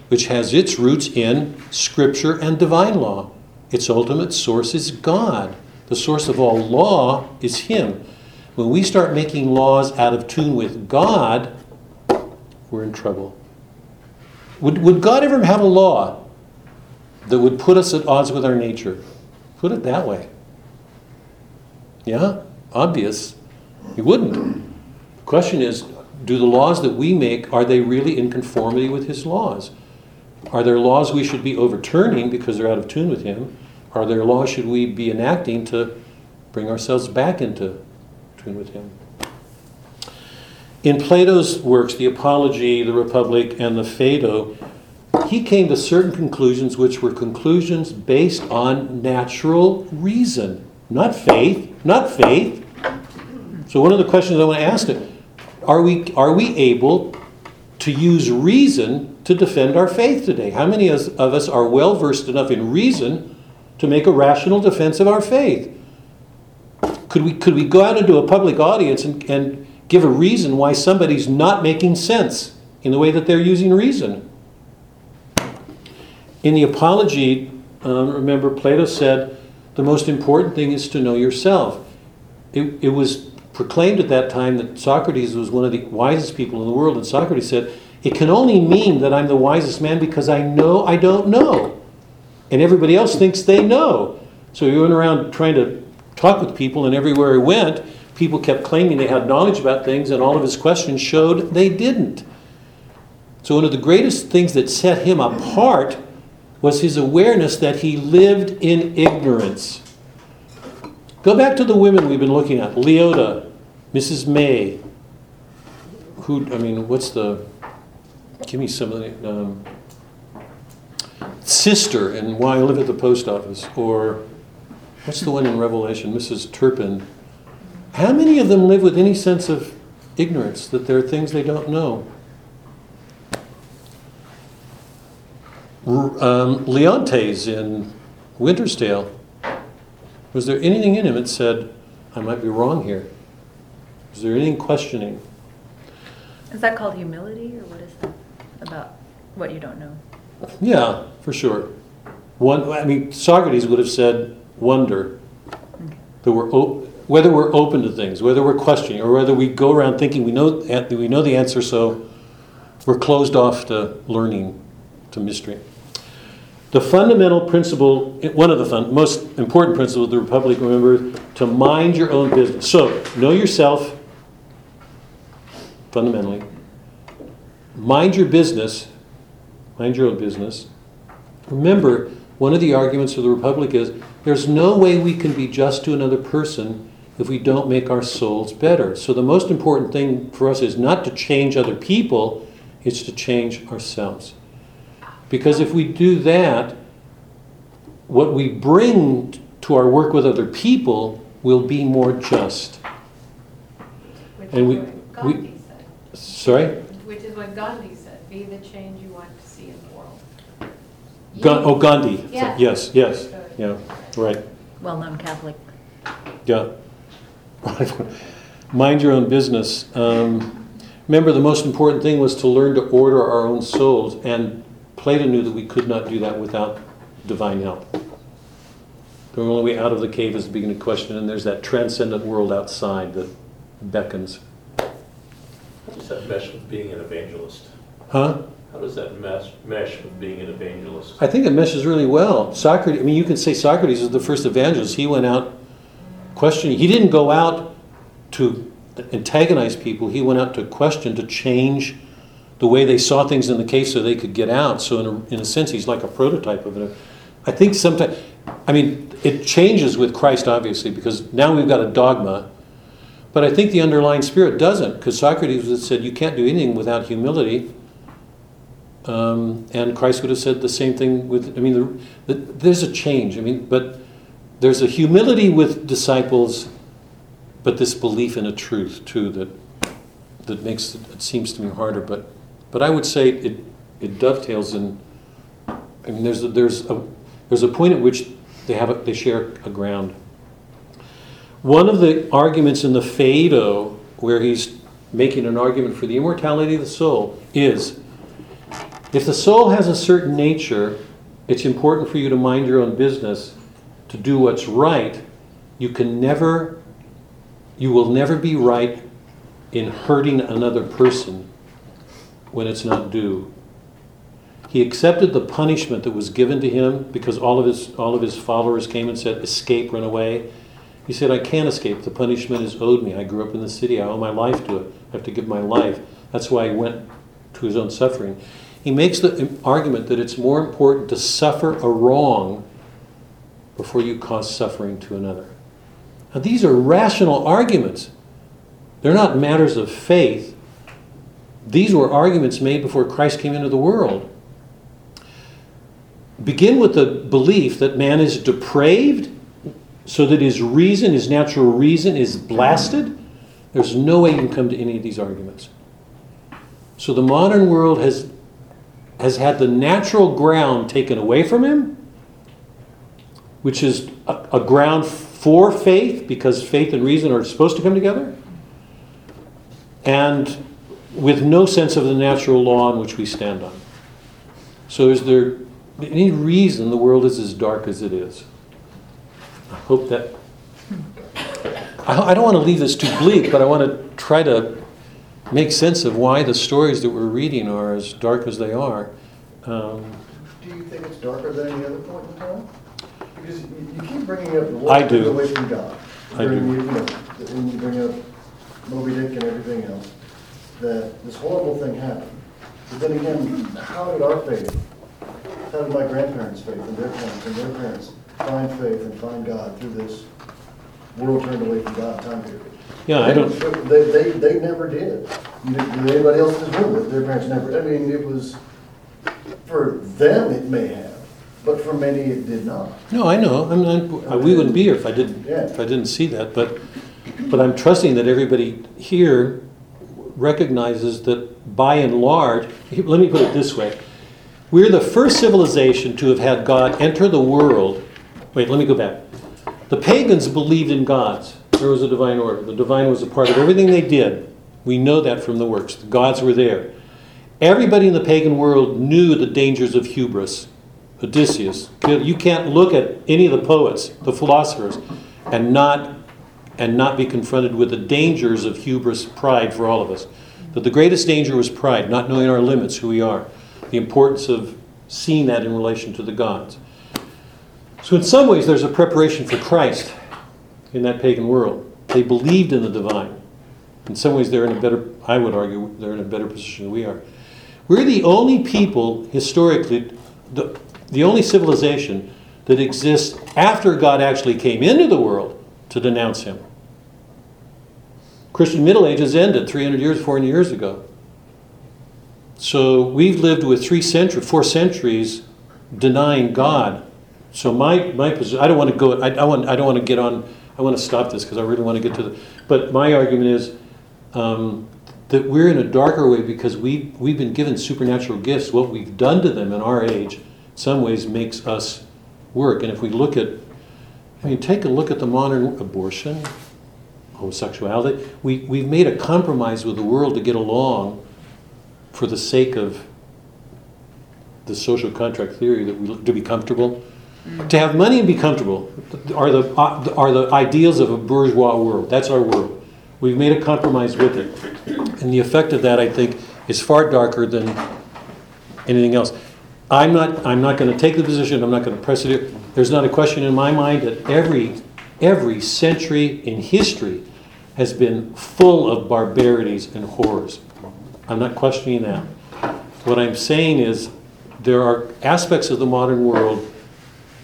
which has its roots in scripture and divine law. Its ultimate source is God. The source of all law is Him. When we start making laws out of tune with God, we're in trouble. Would, would God ever have a law that would put us at odds with our nature? Put it that way. Yeah, obvious. He wouldn't. The question is, do the laws that we make, are they really in conformity with his laws? Are there laws we should be overturning because they're out of tune with him? Are there laws should we be enacting to bring ourselves back into tune with him? In Plato's works, the Apology, the Republic, and the Phaedo, he came to certain conclusions which were conclusions based on natural reason, not faith, not faith. So one of the questions I want to ask is, are we, are we able to use reason to defend our faith today? How many of us are well versed enough in reason to make a rational defense of our faith? Could we, could we go out into a public audience and, and give a reason why somebody's not making sense in the way that they're using reason? In the Apology, um, remember, Plato said the most important thing is to know yourself. It, it was proclaimed at that time that Socrates was one of the wisest people in the world, and Socrates said, It can only mean that I'm the wisest man because I know I don't know. And everybody else thinks they know. So he went around trying to talk with people, and everywhere he went, people kept claiming they had knowledge about things, and all of his questions showed they didn't. So, one of the greatest things that set him apart was his awareness that he lived in ignorance. Go back to the women we've been looking at Leota, Mrs. May. Who, I mean, what's the. Give me some of the. Um, sister and Why I Live at the Post Office, or what's the one in Revelation, Mrs. Turpin. How many of them live with any sense of ignorance that there are things they don't know? Um, Leontes in Winter's Tale, was there anything in him that said, I might be wrong here? There anything questioning? Is that called humility, or what is that about what you don't know? Yeah, for sure. One, I mean, Socrates would have said wonder. That we're op- whether we're open to things, whether we're questioning, or whether we go around thinking we know we know the answer, so we're closed off to learning, to mystery. The fundamental principle, one of the fun, most important principles of the Republic, remember, to mind your own business. So, know yourself, fundamentally. Mind your business, mind your own business. Remember, one of the arguments of the Republic is there's no way we can be just to another person if we don't make our souls better. So, the most important thing for us is not to change other people, it's to change ourselves. Because if we do that, what we bring to our work with other people will be more just. Which And we- we- said. Sorry? Which what Gandhi said, be the change you want to see in the world. Ga- oh, Gandhi. Yeah. Yes, yes. Yeah, right. Well-known Catholic. Yeah. *laughs* Mind your own business. Um, Remember, the most important thing was to learn to order our own souls, and Plato knew that we could not do that without divine help. The only way out of the cave is to begin to question, and there's that transcendent world outside that beckons. How does that mesh with being an evangelist? Huh? How does that mesh, mesh with being an evangelist? I think it meshes really well. Socrates, I mean, you can say Socrates was the first evangelist. He went out questioning. He didn't go out to antagonize people, he went out to question, to change the way they saw things in the case so they could get out. So, in a, in a sense, he's like a prototype of it. I think sometimes, I mean, it changes with Christ, obviously, because now we've got a dogma. But I think the underlying spirit doesn't, because Socrates would have said you can't do anything without humility. Um, and Christ would have said the same thing with, I mean, the, the, there's a change. I mean, but there's a humility with disciples, but this belief in a truth, too, that, that makes it, it seems to me harder. But, but I would say it, it dovetails in, I mean, there's a, there's a, there's a point at which they, have a, they share a ground. One of the arguments in the Phaedo, where he's making an argument for the immortality of the soul, is if the soul has a certain nature, it's important for you to mind your own business, to do what's right. You can never, you will never be right in hurting another person when it's not due. He accepted the punishment that was given to him because all of his all of his followers came and said, "Escape, run away." He said, "I can't escape. The punishment is owed me. I grew up in the city. I owe my life to it. I have to give my life." That's why he went to his own suffering. He makes the argument that it's more important to suffer a wrong before you cause suffering to another. Now, these are rational arguments. They're not matters of faith. These were arguments made before Christ came into the world. Begin with the belief that man is depraved so that his reason, his natural reason, is blasted. There's no way you can come to any of these arguments. So the modern world has, has had the natural ground taken away from him, which is a, a ground for faith, because faith and reason are supposed to come together, and with no sense of the natural law on which we stand on. So, is there any reason the world is as dark as it is? I hope that. I, I don't want to leave this too bleak, but I want to try to make sense of why the stories that we're reading are as dark as they are. Um, Do you think it's darker than any other point in time? Because you, you keep bringing up the I world do. away from God. I do. During, you know, When you bring up Moby Dick and everything else, that this horrible thing happened. But then again, how did our faith, how did my grandparents' faith and their parents and their parents find faith and find God through this world turned away from God time period? Yeah, I don't. They, they, they never did. You Did anybody else in this room, their parents never, I mean, it was, for them it may have, but for many it did not. No, I know. I'm not, we wouldn't be here if I didn't Yeah. if I didn't see that. But but I'm trusting that everybody here recognizes that by and large. Let me put it this way: we're the first civilization to have had God enter the world. Wait, let me go back. The pagans believed in gods. There was a divine order. The divine was a part of everything they did. We know that from the works. The gods were there. Everybody in the pagan world knew the dangers of hubris. Odysseus. You can't look at any of the poets, the philosophers, and not and not be confronted with the dangers of hubris, pride for all of us. That the greatest danger was pride, not knowing our limits, who we are. The importance of seeing that in relation to the gods. So in some ways there's a preparation for Christ in that pagan world. They believed in the divine. In some ways they're in a better I would argue they're in a better position than we are. We're the only people historically the, the only civilization that exists after God actually came into the world to denounce him. Christian Middle Ages ended 300 years, 400 years ago. So we've lived with three centuries, four centuries denying God. So my, my position, I don't want to go, I, I, want, I don't want to get on, I want to stop this because I really want to get to the, but my argument is um, that we're in a darker way because we, we've been given supernatural gifts. What we've done to them in our age, in some ways, makes us work. And if we look at, I mean, take a look at the modern abortion, homosexuality. We, we've made a compromise with the world to get along for the sake of the social contract theory that we look to be comfortable. To have money and be comfortable are the, uh, are the ideals of a bourgeois world. That's our world. We've made a compromise with it. And the effect of that, I think, is far darker than anything else. I'm not, I'm not going to take the position, I'm not going to press it. There's not a question in my mind that every, every century in history has been full of barbarities and horrors. I'm not questioning that. What I'm saying is there are aspects of the modern world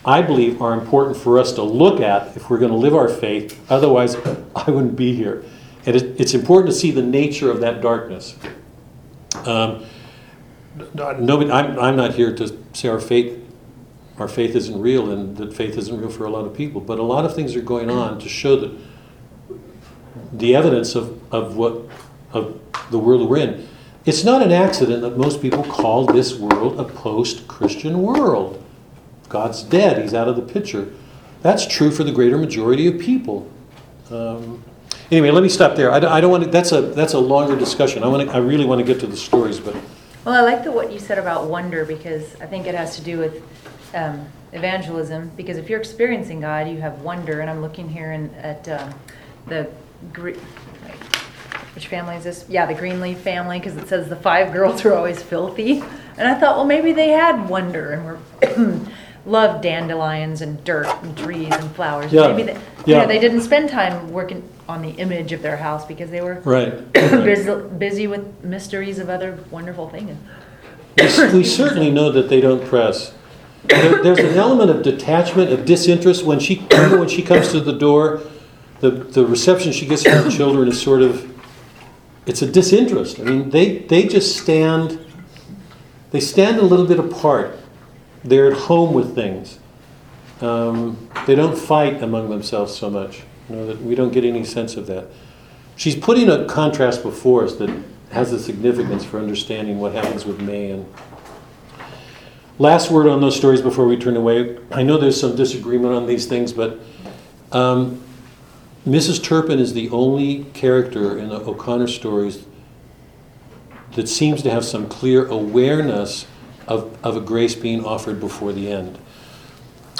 I believe are important for us to look at if we're going to live our faith. Otherwise, I wouldn't be here. And it, it's important to see the nature of that darkness. Um, no- nobody, I'm, I'm not here to say our faith, our faith isn't real and that faith isn't real for a lot of people. But a lot of things are going on to show that the evidence of, of what of the world we're in. It's not an accident that most people call this world a post-Christian world. God's dead; He's out of the picture. That's true for the greater majority of people. Um, anyway, let me stop there. I, I don't want to. That's a that's a longer discussion. I want to. I really want to get to the stories, but Well, I like the, what you said about wonder because I think it has to do with um, evangelism. Because if you're experiencing God, you have wonder. And I'm looking here in, at um, the, which family is this? Yeah, the Greenleaf family, because it says the five girls were always filthy. And I thought, well, maybe they had wonder and were *clears throat* loved dandelions and dirt and trees and flowers. Yeah, Maybe they, you yeah. know, they didn't spend time working on the image of their house because they were right. *coughs* busy, busy with mysteries of other wonderful things. we certainly know that they don't press. There, there's an element of detachment, of disinterest when she *coughs* remember when she comes to the door. The the reception she gets from the *coughs* children is sort of it's a disinterest. I mean, they they just stand they stand a little bit apart. They're at home with things. Um, they don't fight among themselves so much. You know that we don't get any sense of that. She's putting a contrast before us that has a significance for understanding what happens with May and last word on those stories before we turn away. I know there's some disagreement on these things, but um, Mrs. Turpin is the only character in the O'Connor stories that seems to have some clear awareness of, of a grace being offered before the end.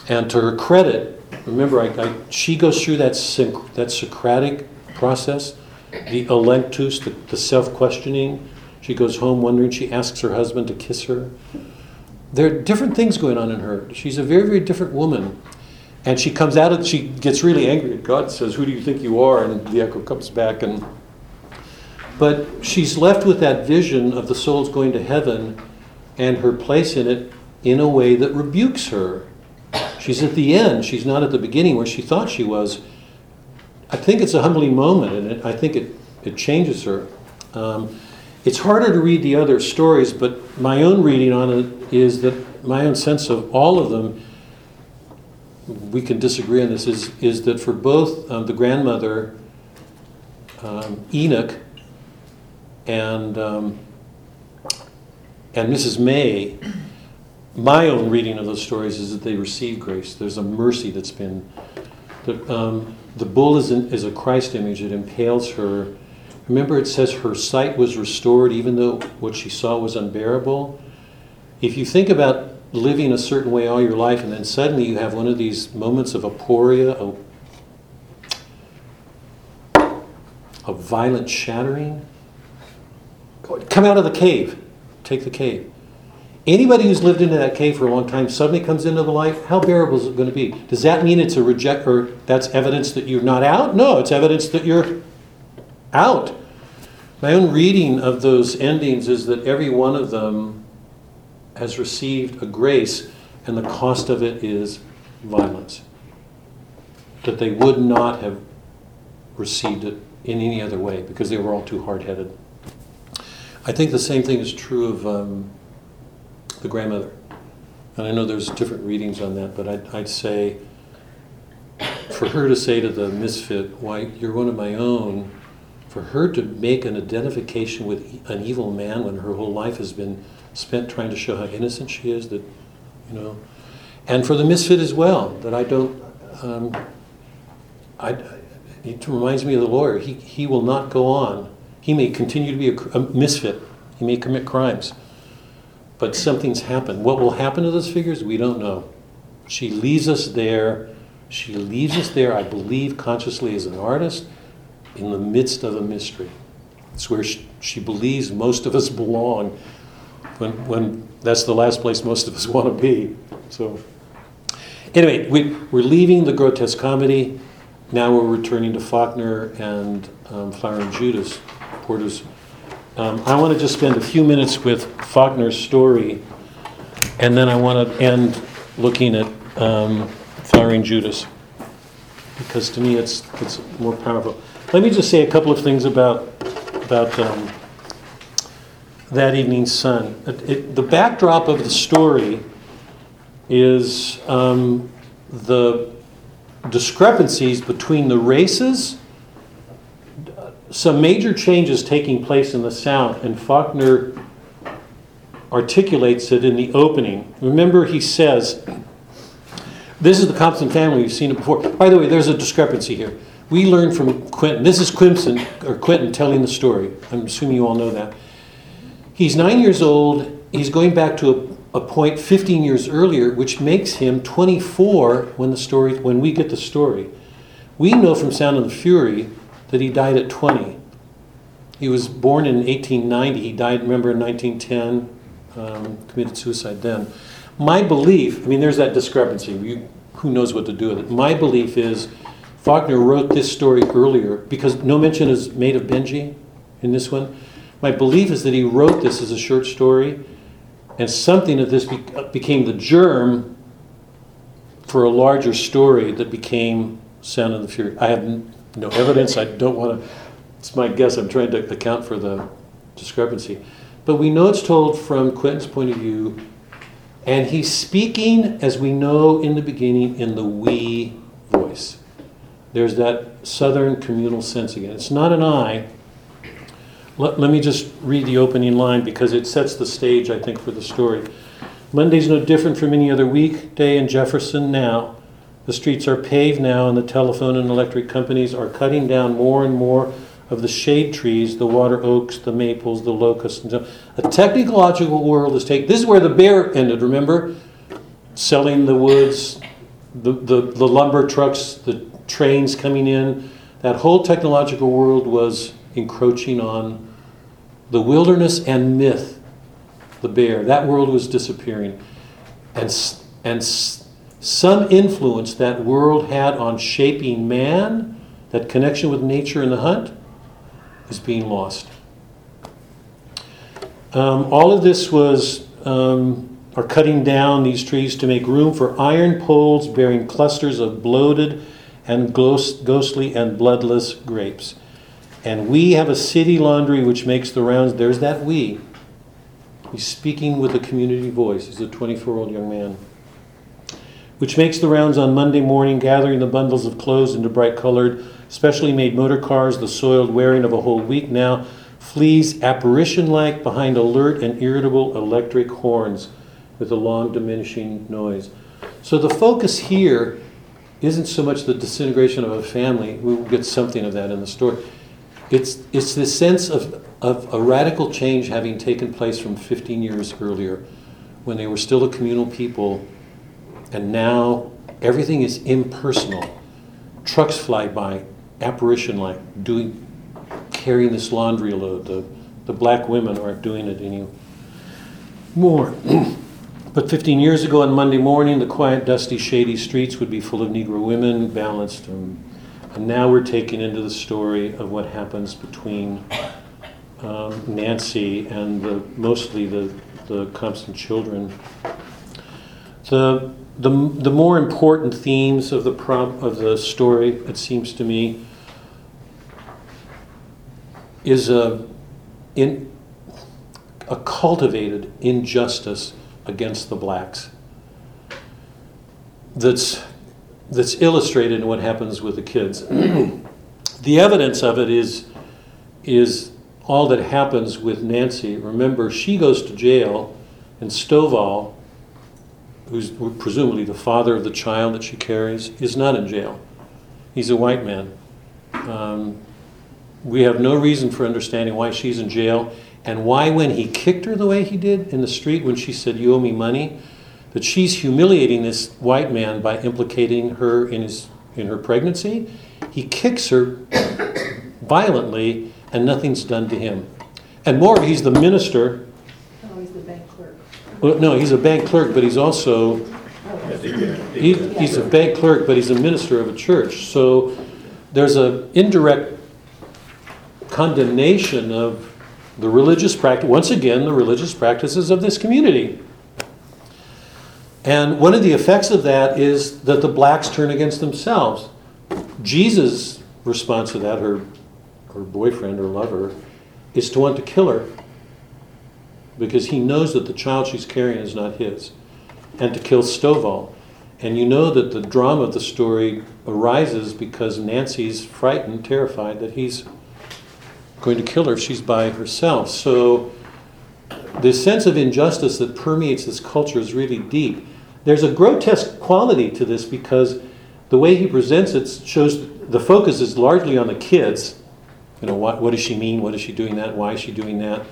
And to her credit, remember, I, I, she goes through that, synch, that Socratic process, the elenchus, the, the self questioning. She goes home wondering, she asks her husband to kiss her. There are different things going on in her. She's a very, very different woman. And she comes out of, she gets really angry at God, says, Who do you think you are? And the echo comes back. and But she's left with that vision of the souls going to heaven and her place in it in a way that rebukes her. She's at the end. She's not at the beginning where she thought she was. I think it's a humbling moment, and it, I think it, it changes her. Um, it's harder to read the other stories, but my own reading on it is that my own sense of all of them, we can disagree on this, is, is that for both um, the grandmother, um, Enoch, and, um, and Mrs. May, my own reading of those stories is that they receive grace. There's a mercy that's been. The, um, the bull is, is a Christ image. It impales her. Remember, it says her sight was restored even though what she saw was unbearable. If you think about living a certain way all your life and then suddenly you have one of these moments of aporia, a, a violent shattering, come out of the cave. Take the cave. Anybody who's lived into that cave for a long time suddenly comes into the light, how bearable is it going to be? Does that mean it's a reject or that's evidence that you're not out? No, it's evidence that you're out. My own reading of those endings is that every one of them has received a grace, and the cost of it is violence. That they would not have received it in any other way because they were all too hard headed. I think the same thing is true of um, the grandmother. And I know there's different readings on that, but I'd, I'd say for her to say to the misfit, Why, you're one of my own, for her to make an identification with an evil man when her whole life has been spent trying to show how innocent she is, that, you know, and for the misfit as well, that I don't, um, I, it reminds me of the lawyer. He, he will not go on. He may continue to be a, a misfit. He may commit crimes. But something's happened. What will happen to those figures, we don't know. She leaves us there. She leaves us there, I believe, consciously as an artist, in the midst of a mystery. It's where she, she believes most of us belong, when, when that's the last place most of us *laughs* want to be. So, anyway, we, we're leaving the grotesque comedy. Now we're returning to Faulkner and um, Flowering Judas, Porter's. Um, I want to just spend a few minutes with Faulkner's story, and then I want to end looking at um, Flowering Judas, because to me it's it's more powerful. Let me just say a couple of things about about um, that evening's sun. It, it, the backdrop of the story is um, the discrepancies between the races. Some major changes taking place in the South, and Faulkner articulates it in the opening. Remember, he says, This is the Compson family, you've seen it before. By the way, there's a discrepancy here. We learn from Quentin, this is Quimson, or Quentin telling the story. I'm assuming you all know that. He's nine years old, he's going back to a, a point 15 years earlier, which makes him 24 when the story when we get the story. We know from Sound of the Fury that he died at 20. He was born in 1890. He died, remember, in 1910. Um, committed suicide then. My belief, I mean, there's that discrepancy. You, who knows what to do with it? My belief is Faulkner wrote this story earlier because no mention is made of Benji in this one. My belief is that he wrote this as a short story, and something of this be- became the germ for a larger story that became Sound of the Fury. I have no evidence. I don't want to. It's my guess. I'm trying to account for the discrepancy. But we know it's told from Quentin's point of view, and he's speaking, as we know in the beginning, in the we voice. There's that southern communal sense again. It's not an I. Let, let me just read the opening line because it sets the stage, I think, for the story. Monday's no different from any other weekday in Jefferson now. The streets are paved now, and the telephone and electric companies are cutting down more and more of the shade trees, the water oaks, the maples, the locusts. And so a technological world is taking. This is where the bear ended. Remember, selling the woods, the, the the lumber trucks, the trains coming in. That whole technological world was encroaching on the wilderness and myth. The bear. That world was disappearing, and and some influence that world had on shaping man, that connection with nature and the hunt, is being lost. Um, all of this was, um, are cutting down these trees to make room for iron poles bearing clusters of bloated and ghost, ghostly and bloodless grapes. And we have a city laundry which makes the rounds. There's that we. He's speaking with a community voice. He's a 24 year old young man. Which makes the rounds on Monday morning, gathering the bundles of clothes into bright colored, specially made motor cars, the soiled wearing of a whole week now, flees apparition like behind alert and irritable electric horns with a long diminishing noise. So the focus here isn't so much the disintegration of a family, we will get something of that in the story. It's, it's this sense of, of a radical change having taken place from 15 years earlier when they were still a communal people, and now everything is impersonal. Trucks fly by, apparition like, doing, carrying this laundry load. The, the black women aren't doing it anymore. *clears throat* but 15 years ago on Monday morning, the quiet, dusty, shady streets would be full of Negro women, balanced. And, and now we're taken into the story of what happens between um, Nancy and the, mostly the, the Compson children. The, the, the more important themes of the prop of the story, it seems to me, is a, in, a cultivated injustice against the blacks that's, that's illustrated in what happens with the kids. *clears throat* the evidence of it is, is all that happens with Nancy. Remember, she goes to jail, and Stovall, who's presumably the father of the child that she carries, is not in jail. He's a white man. Um, we have no reason for understanding why she's in jail and why, when he kicked her the way he did in the street when she said, You owe me money, that she's humiliating this white man by implicating her in, his, in her pregnancy. He kicks her *coughs* violently and nothing's done to him. And more, he's the minister. Oh, he's the bank clerk. Well, no, he's a bank clerk, but he's also he, he's a bank clerk, but he's a minister of a church. So there's an indirect condemnation of the religious practice, once again, the religious practices of this community. And one of the effects of that is that the blacks turn against themselves. Jesus' response to that, her, her boyfriend or lover, is to want to kill her because he knows that the child she's carrying is not his, and to kill Stovall. And you know that the drama of the story arises because Nancy's frightened, terrified that he's going to kill her if she's by herself. So the sense of injustice that permeates this culture is really deep. There's a grotesque quality to this because the way he presents it shows the focus is largely on the kids. You know, what, what does she mean? What is she doing that? Why is she doing that?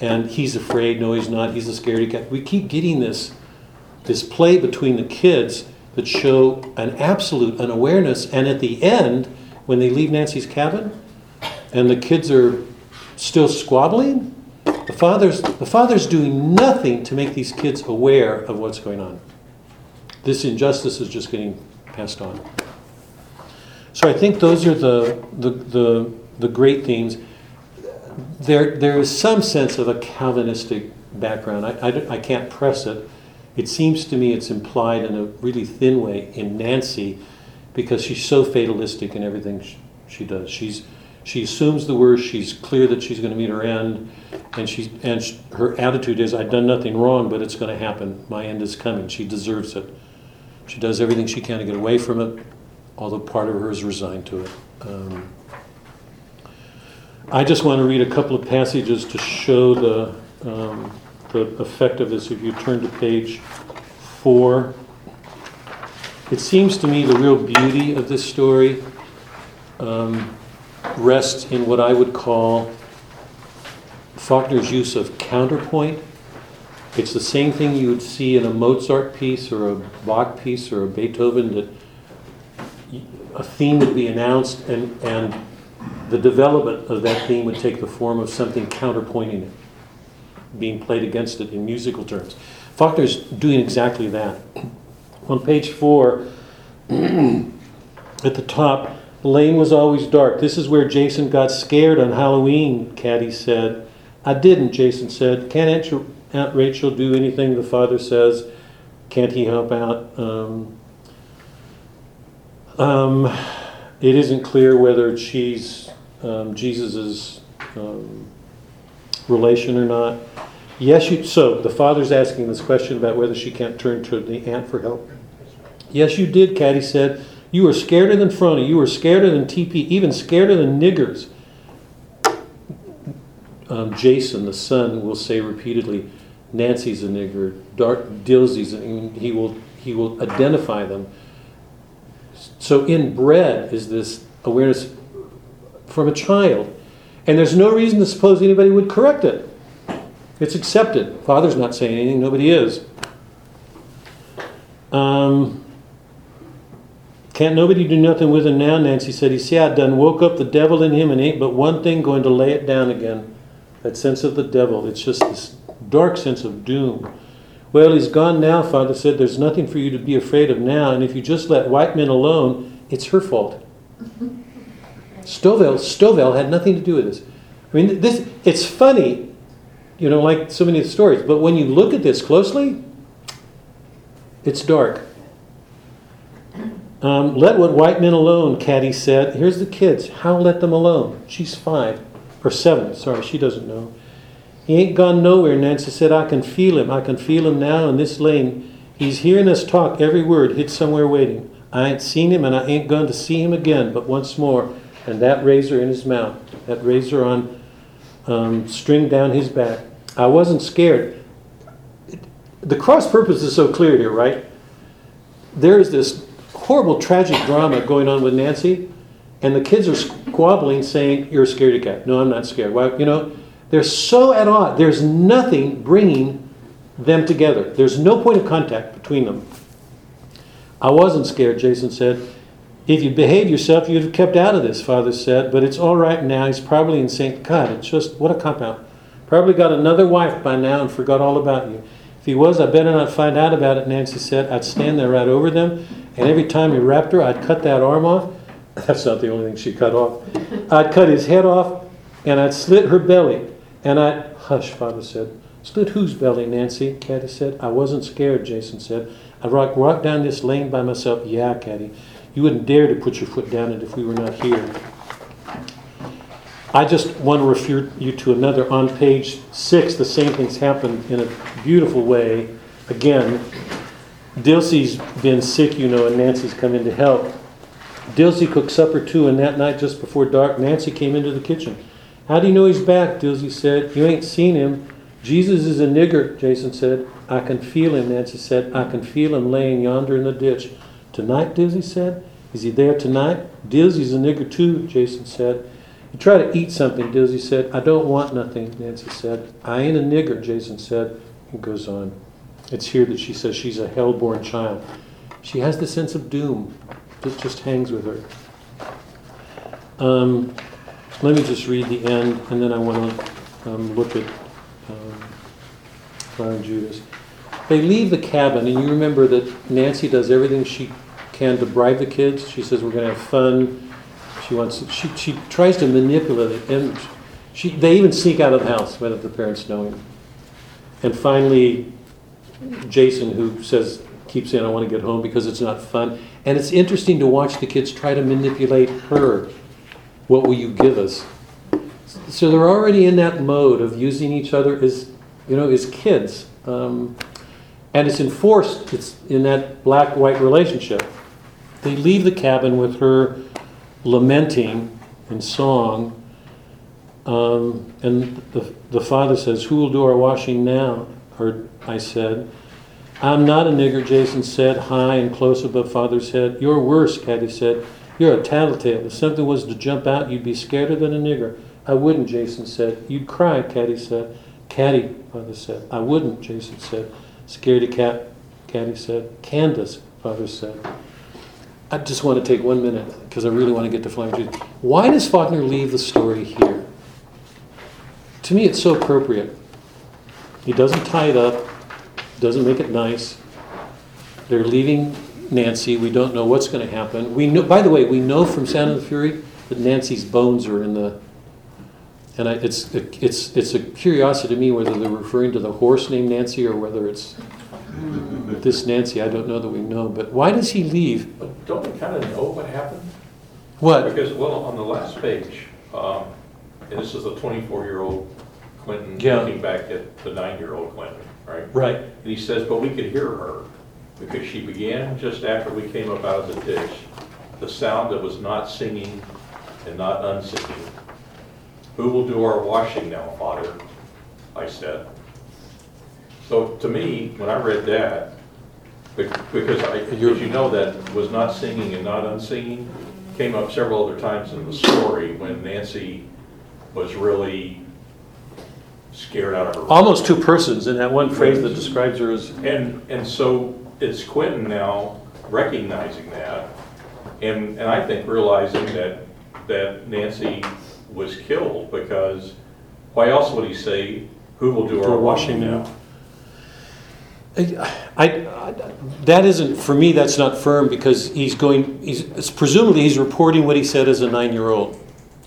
And he's afraid. No, he's not. He's a scaredy cat. We keep getting this, this play between the kids that show an absolute unawareness. And at the end, when they leave Nancy's cabin, and the kids are still squabbling, the father's, the father's doing nothing to make these kids aware of what's going on. This injustice is just getting passed on. So I think those are the, the, the, the great themes. There, there is some sense of a Calvinistic background. I, I, I can't press it. It seems to me it's implied in a really thin way in Nancy because she's so fatalistic in everything she, she does. She's, she assumes the worst. She's clear that she's going to meet her end, and she's and sh her attitude is, "I've done nothing wrong, but it's going to happen. My end is coming. She deserves it." She does everything she can to get away from it, although part of her is resigned to it. Um, I just want to read a couple of passages to show the um, the effect of this. If you turn to page four, it seems to me the real beauty of this story. Um, rests in what I would call Faulkner's use of counterpoint. It's the same thing you would see in a Mozart piece or a Bach piece or a Beethoven that a theme would be announced and, and the development of that theme would take the form of something counterpointing it, being played against it in musical terms. Faulkner's doing exactly that. On page four, *clears throat* at the top, lane was always dark. This is where Jason got scared on Halloween, Caddy said. I didn't, Jason said. Can't Aunt, Aunt Rachel do anything the father says? Can't he help out? Um, um, it isn't clear whether she's um, Jesus' um, relation or not. Yes, you, so the father's asking this question about whether she can't turn to the aunt for help. Yes, you did, Caddy said. You were scareder than Frony. You were scareder than TP, even scareder than niggers. Um, Jason, the son, will say repeatedly, Nancy's a nigger, Dart Dilsey's, and he will, he will identify them. So inbred is this awareness from a child. And there's no reason to suppose anybody would correct it. It's accepted. Father's not saying anything, nobody is. Um, can't nobody do nothing with him now, Nancy said. He see, I done woke up the devil in him and ain't but one thing going to lay it down again. That sense of the devil. It's just this dark sense of doom. Well, he's gone now, Father said. There's nothing for you to be afraid of now. And if you just let white men alone, it's her fault. *laughs* Stovall, Stovall had nothing to do with this. I mean, this it's funny, you know, like so many of the stories, but when you look at this closely, it's dark. Um, let what white men alone, Caddy said. Here's the kids. How let them alone? She's five, or seven, sorry, she doesn't know. He ain't gone nowhere, Nancy said. I can feel him. I can feel him now in this lane. He's hearing us talk every word, hid somewhere waiting. I ain't seen him and I ain't going to see him again, but once more. And that razor in his mouth, that razor on um, string down his back. I wasn't scared. The cross purpose is so clear here, right? There is this horrible tragic drama going on with Nancy, and the kids are squabbling, saying, "You're a scaredy cat." No, I'm not scared. Why? You know, they're so at odds. There's nothing bringing them together. There's no point of contact between them. I wasn't scared, Jason said. If you behaved yourself, you'd have kept out of this, Father said. But it's all right now. He's probably in St. God. It's just, what a cop out. Probably got another wife by now and forgot all about you. If he was, I better not find out about it, Nancy said. I'd stand there right over them, and every time he wrapped her, I'd cut that arm off. *laughs* That's not the only thing she cut off. I'd cut his head off, and I'd slit her belly. And I'd, hush, Father said. Slit whose belly, Nancy? Caddy said. I wasn't scared, Jason said. I walked walk down this lane by myself. Yeah, Caddy. You wouldn't dare to put your foot down it if we were not here. I just want to refer you to another, on page six, the same thing's happened in a beautiful way. Again, Dilsey's been sick, you know, and Nancy's come in to help. Dilsey cooked supper too, and that night just before dark, Nancy came into the kitchen. How do you know he's back? Dilsey said. You ain't seen him. Jesus is a nigger, Jason said. I can feel him, Nancy said. I can feel him laying yonder in the ditch. Tonight, Dilsey said. Is he there tonight? Dilsey's a nigger too, Jason said. You try to eat something, Dilsey said. I don't want nothing, Nancy said. I ain't a nigger, Jason said. He goes on. It's here that she says she's a hell-born child. She has the sense of doom that just hangs with her. Um, let me just read the end, and then I want to um, look at um, Judas. They leave the cabin, and you remember that Nancy does everything she can to bribe the kids. She says we're going to have fun. She wants. She she tries to manipulate it, and she they even sneak out of the house without the parents knowing. And finally, Jason, who says keeps saying I want to get home because it's not fun, and it's interesting to watch the kids try to manipulate her. What will you give us? So they're already in that mode of using each other as, you know, as kids, um, and it's enforced. It's in that black-white relationship. They leave the cabin with her lamenting in song, um, and the, the father says, "Who will do our washing now?" Or I said, "I'm not a nigger," Jason said, high and close above father's head. "You're worse," Caddy said. You're a tattletale. If something was to jump out, you'd be scareder than a nigger. I wouldn't, Jason said. You'd cry, Caddy said. Caddy, father said. I wouldn't, Jason said. Scaredy cat, Caddy said. Candace, father said. I just want to take one minute because I really want to get to Flowering Judas. Why does Faulkner leave the story here? To me, it's so appropriate. He doesn't tie it up, doesn't make it nice. They're leaving Nancy. We don't know what's going to happen. We know, by the way, we know from Sound and the Fury that Nancy's bones are in the. And I, it's it's it's a curiosity to me whether they're referring to the horse named Nancy or whether it's this Nancy. I don't know that we know. But why does he leave? But don't we kind of know what happened? What? Because, well, on the last page, um, and this is the 24-year-old Quentin Yeah. looking back at the nine-year-old Quentin, right? Right. And he says, but we could hear her, because she began just after we came up out of the ditch, the sound that was not singing and not unsinging. Who will do our washing now, Father? I said. So to me, when I read that, because I, as you know, that was not singing and not unsinging, came up several other times in the story when Nancy was really scared out of her. Almost two persons in that one phrase that describes her as. And, and so it's Quentin now recognizing that, and, and I think realizing that, that Nancy was killed, because why else would he say, who will do our washing now? I, I, that isn't, for me, that's not firm because he's going, he's, it's presumably he's reporting what he said as a nine-year-old,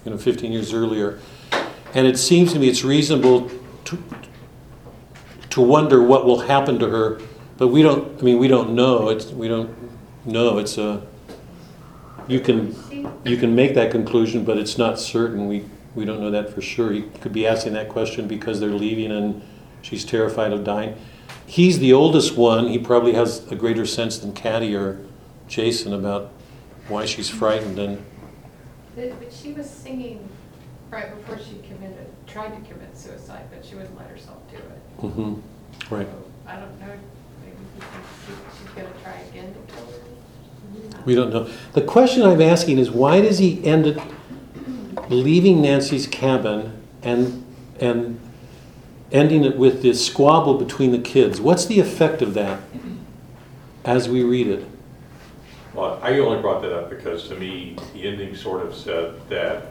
you know, 15 years earlier. And it seems to me it's reasonable to, to wonder what will happen to her, but we don't, I mean, we don't know, it's, we don't know, it's a, you can, you can make that conclusion, but it's not certain, we, we don't know that for sure. He could be asking that question because they're leaving and she's terrified of dying. He's the oldest one. He probably has a greater sense than Caddy or Jason about why she's frightened. And But she was singing right before she committed, tried to commit suicide, but she wouldn't let herself do it. mhm, right. So, I don't know, maybe he thinks she- she's gonna try again to kill her. We don't know. The question I'm asking is why does he end it leaving Nancy's cabin and and ending it with this squabble between the kids? What's the effect of that as we read it? Well, I only brought that up because to me, the ending sort of said that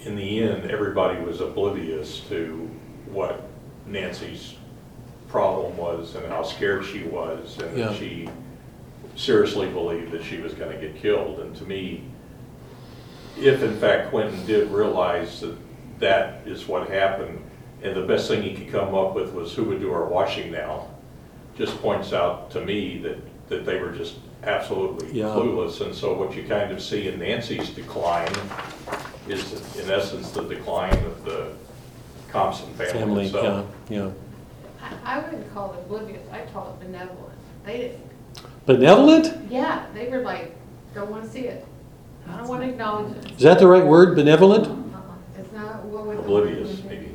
in the end, everybody was oblivious to what Nancy's problem was and how scared she was and Yeah. that she seriously believed that she was gonna get killed. And to me, if in fact Quentin did realize that that is what happened, and the best thing he could come up with was who would do our washing now, just points out to me that, that they were just absolutely Yeah. clueless. And so what you kind of see in Nancy's decline is in essence the decline of the Thompson family Family, yeah, itself. yeah. I, I wouldn't call it oblivious, I'd call it benevolent. They didn't, Benevolent? yeah, they were like, don't wanna see it. I don't wanna acknowledge it. Is that the right word, benevolent? Uh-uh. It's not, what would the word Oblivious, be? maybe.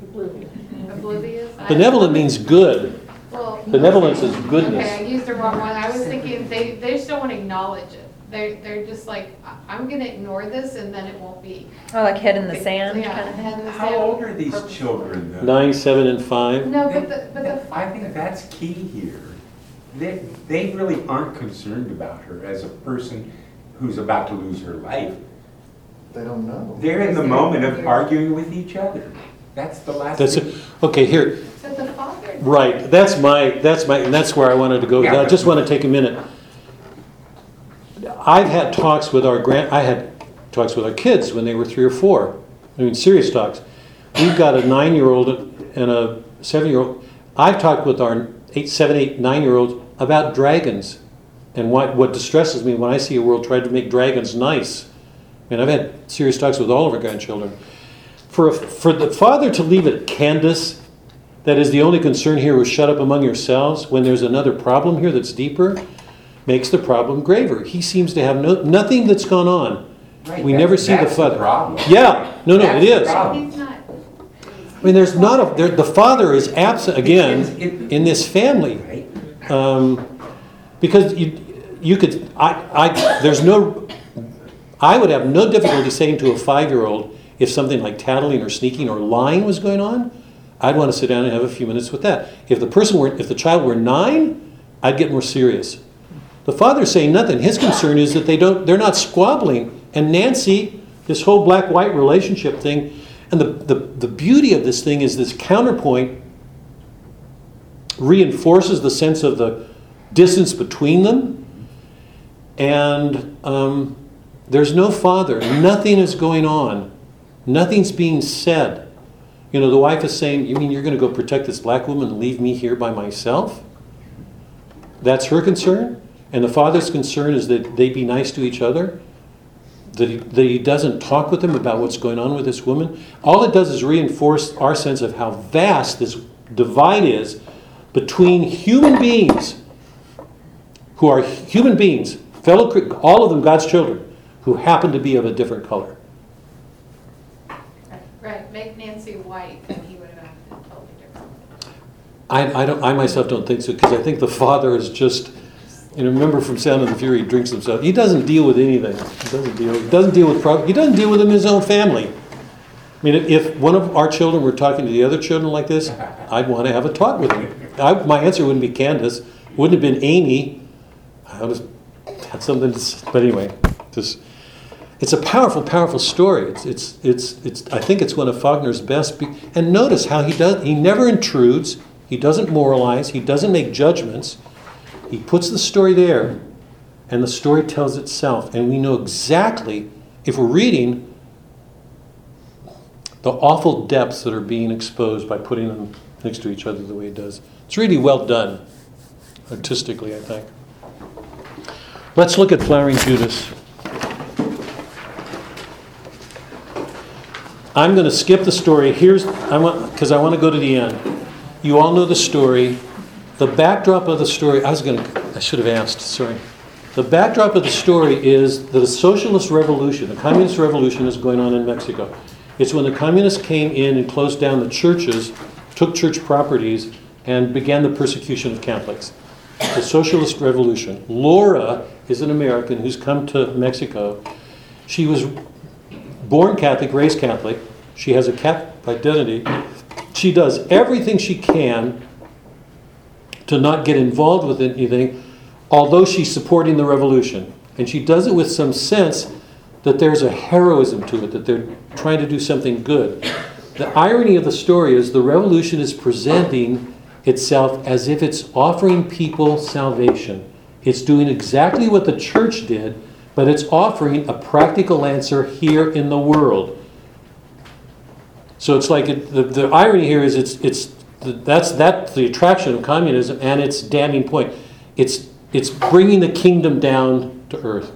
Oblivious? I- *laughs* Benevolent means good. Well, Benevolence is goodness. Okay, I used the wrong one. I was thinking, they, they just don't want to acknowledge it. They're, they're just like, "I- I'm gonna ignore this and then it won't be. Oh, like head in the sand Yeah, kind of thing? head in the How sand. old are these children though? Nine, seven, and five? No, but the, but the. I think that's key here. They, they really aren't concerned about her as a person who's about to lose her life. They don't know. They're in the moment of arguing with each other. That's the last That's thing. it. Okay, here, But the father. right, that's my, that's my, and that's where I wanted to go. I just want to take a minute. I've had talks with our grand, I had talks with our kids when they were three or four. I mean, serious talks. We've got a nine-year-old and a seven-year-old. I've talked with our eight, seven, eight, nine-year-olds about dragons and what, what distresses me when I see a world try to make dragons nice. I mean, I've had serious talks with all of our grandchildren. For, a, for the father to leave it Candace, that is the only concern here was shut up among yourselves when there's another problem here that's deeper, makes the problem graver. He seems to have no, nothing that's gone on. Right, We never see the that's father. problem. Yeah, no, no, it That's the is. I problem. He's not. mean, there's not a, there, the father is absent again It- in this family. Um, because you, you could, I, I, there's no, I would have no difficulty saying to a five-year-old if something like tattling or sneaking or lying was going on, I'd want to sit down and have a few minutes with that. If the person were, if the child were nine, I'd get more serious. The father's saying nothing. His concern is that they don't, they're not squabbling. And Nancy, this whole black-white relationship thing, and the, the, the beauty of this thing is this counterpoint reinforces the sense of the distance between them. And um, there's no father. Nothing is going on. Nothing's being said. You know, the wife is saying, You mean you're going to go protect this black woman and leave me here by myself? That's her concern. And the father's concern is that they be nice to each other, that he, that he doesn't talk with them about what's going on with this woman. All it does is reinforce our sense of how vast this divide is between human beings who are human beings, fellow, all of them God's children, who happen to be of a different color. Right, make Nancy white and he would have acted totally different. I, I don't, I myself don't think so, because I think the father is just, you know, remember from Sound and the Fury, he drinks himself. He doesn't deal with anything. He doesn't deal, he doesn't deal with, he doesn't deal with in his own family. I mean, if- one of our children were talking to the other children like this, *laughs* I'd want to have a talk with them. I, my answer wouldn't be Candace, wouldn't have been Amy. I would have had something to, but anyway, just, it's a powerful, powerful story. It's, it's, it's, it's, I think it's one of Faulkner's best. Be- and notice how he does, he never intrudes, he doesn't moralize, he doesn't make judgments. He puts the story there, and the story tells itself. And we know exactly, if we're reading, the awful depths that are being exposed by putting them next to each other the way it does. It's really well done, artistically, I think. Let's look at Flowering Judas. I'm going to skip the story. Here's I want because I want to go to the end. You all know the story. The backdrop of the story. I was going to. I should have asked. Sorry. The backdrop of the story is that a socialist revolution, a communist revolution, is going on in Mexico. It's when the communists came in and closed down the churches, took church properties, and began the persecution of Catholics. the socialist revolution. Laura is an American who's come to Mexico. She was born Catholic, raised Catholic. She has a Catholic identity. She does everything she can to not get involved with anything, although she's supporting the revolution. And she does it with some sense that there's a heroism to it, that they're trying to do something good. The irony of the story is the revolution is presenting itself as if it's offering people salvation. It's doing exactly what the church did, but it's offering a practical answer here in the world. So it's like it, the, the irony here is it's it's that's that's the attraction of communism and its damning point. It's it's bringing the kingdom down to earth,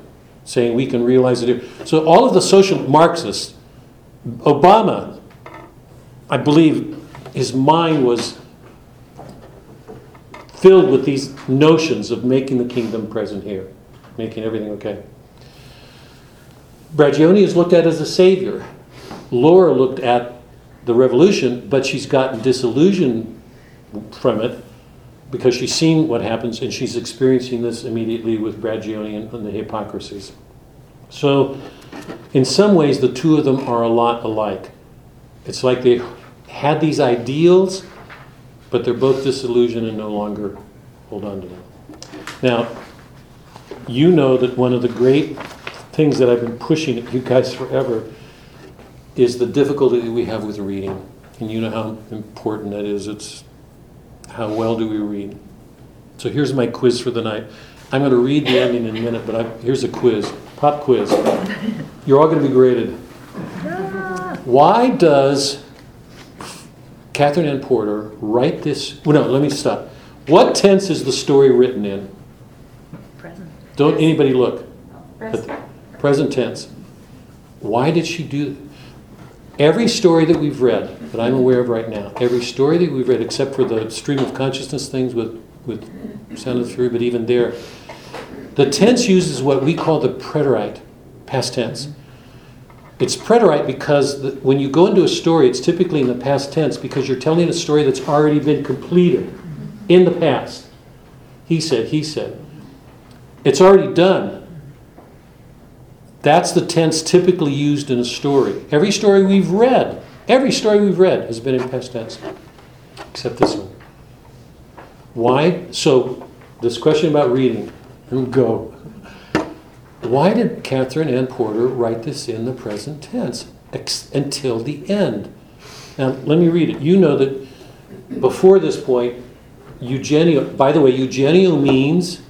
saying we can realize it. here. So all of the social Marxists, Obama, I believe, his mind was filled with these notions of making the kingdom present here, making everything okay. Braggioni is looked at as a savior. Laura looked at the revolution, but she's gotten disillusioned from it because she's seen what happens and she's experiencing this immediately with Braggioni and, and the hypocrisies. So, in some ways, the two of them are a lot alike. It's like they had these ideals, but they're both disillusioned and no longer hold on to them. Now, you know that one of the great things that I've been pushing at you guys forever is the difficulty that we have with reading. And you know how important that is. It's how well do we read? So here's my quiz for the night. I'm going to read the ending in a minute, but I, here's a quiz. Pop quiz. You're all going to be graded. Why does Katherine Anne Porter write this? Well, no, let me stop. What tense is the story written in? Present. Don't anybody look. Present. Present tense. Why did she do Every story that we've read, that I'm aware of right now, every story that we've read, except for the stream of consciousness things with, with Sound and the Fury, but even there, the tense uses what we call the preterite, past tense. It's preterite because the, when you go into a story, it's typically in the past tense because you're telling a story that's already been completed in the past. He said, he said. It's already done. That's the tense typically used in a story. Every story we've read, every story we've read has been in past tense, except this one. Why? So, this question about reading, go. Why did Katherine Anne Porter write this in the present tense ex- until the end? Now, let me read it. You know that before this point, eugenio, by the way, eugenio means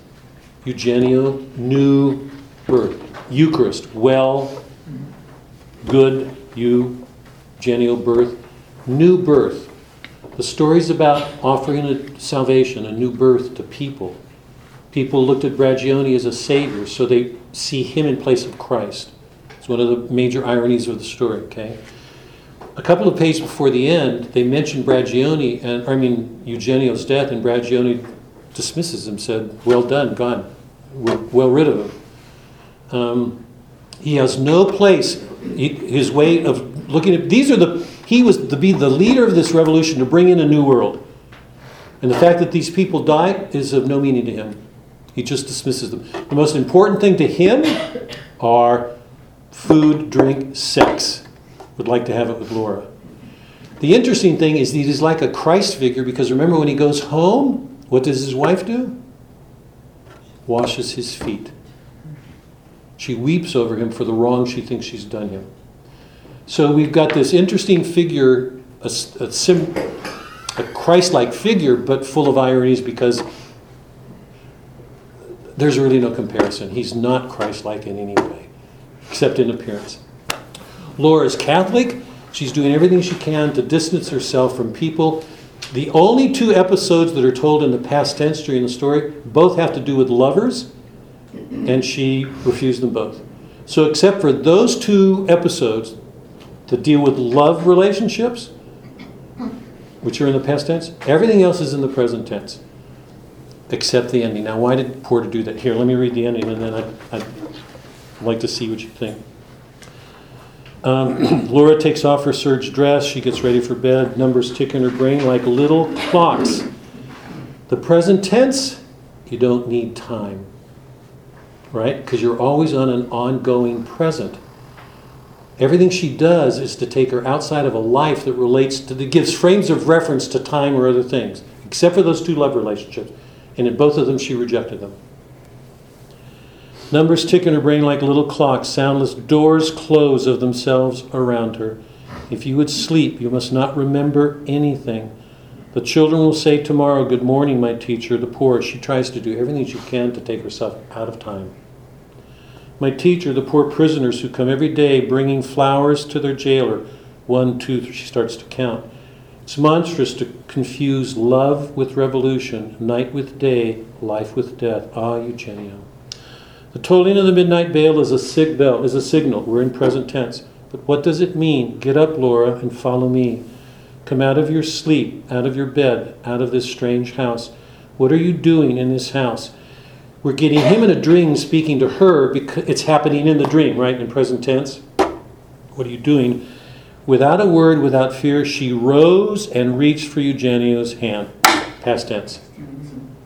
eugenio, new birth. Eucharist, well, good, you, genial birth, new birth. The story's about offering a salvation, a new birth to people. People looked at Braggioni as a savior, so they see him in place of Christ. It's one of the major ironies of the story, okay? A couple of pages before the end, they mention Braggioni, and I mean Eugenio's death, and Braggioni dismisses him, said, Well done, gone. We're well rid of him. Um, he has no place. He, his way of looking at these are the he was to be the leader of this revolution to bring in a new world, and the fact that these people die is of no meaning to him. He just dismisses them. The most important thing to him are food, drink, sex. Would like to have it with Laura. The interesting thing is that he's like a Christ figure because remember when he goes home, what does his wife do? Washes his feet. She weeps over him for the wrong she thinks she's done him. So we've got this interesting figure, a, a, sim, a Christ like figure, but full of ironies because there's really no comparison. He's not Christ like in any way, except in appearance. Laura's Catholic. She's doing everything she can to distance herself from people. The only two episodes that are told in the past tense during the story both have to do with lovers and she refused them both. So, except for those two episodes that deal with love relationships, which are in the past tense, everything else is in the present tense, except the ending. Now, why did Porter do that? Here, let me read the ending, and then I'd, I'd like to see what you think. Um, *clears throat* Laura takes off her serge dress. She gets ready for bed. Numbers tick in her brain like little clocks. The present tense you don't need time. Right? Because you're always on an ongoing present. Everything she does is to take her outside of a life that relates to, that gives frames of reference to time or other things, except for those two love relationships. And in both of them, she rejected them. Numbers tick in her brain like little clocks. Soundless doors close of themselves around her. If you would sleep, you must not remember anything. The children will say tomorrow, Good morning, my teacher. The poor, she tries to do everything she can to take herself out of time. My teacher, the poor prisoners who come every day bringing flowers to their jailer. One, two, three, she starts to count. It's monstrous to confuse love with revolution, night with day, life with death. Ah, Eugenio. The tolling of the midnight bell is a sig bell, is a signal. We're in present tense. But what does it mean? Get up, Laura, and follow me. Come out of your sleep, out of your bed, out of this strange house. What are you doing in this house? We're getting him in a dream speaking to her because it's happening in the dream, right? In present tense. What are you doing? Without a word, without fear, she rose and reached for Eugenio's hand. Past tense.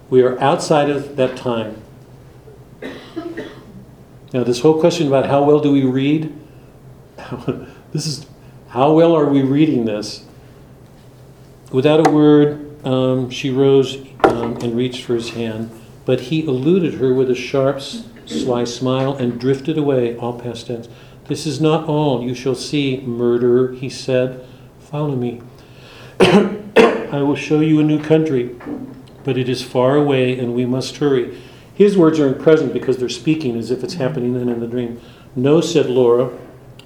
We are outside of that time. Now, this whole question about how well do we read, *laughs* this is how well are we reading this? Without a word, um, she rose um, and reached for his hand, but he eluded her with a sharp, sly smile and drifted away, all past tense. This is not all. You shall see, murderer, he said. Follow me. *coughs* I will show you a new country, but it is far away and we must hurry. His words are in present because they're speaking as if it's happening then in the dream. No, said Laura,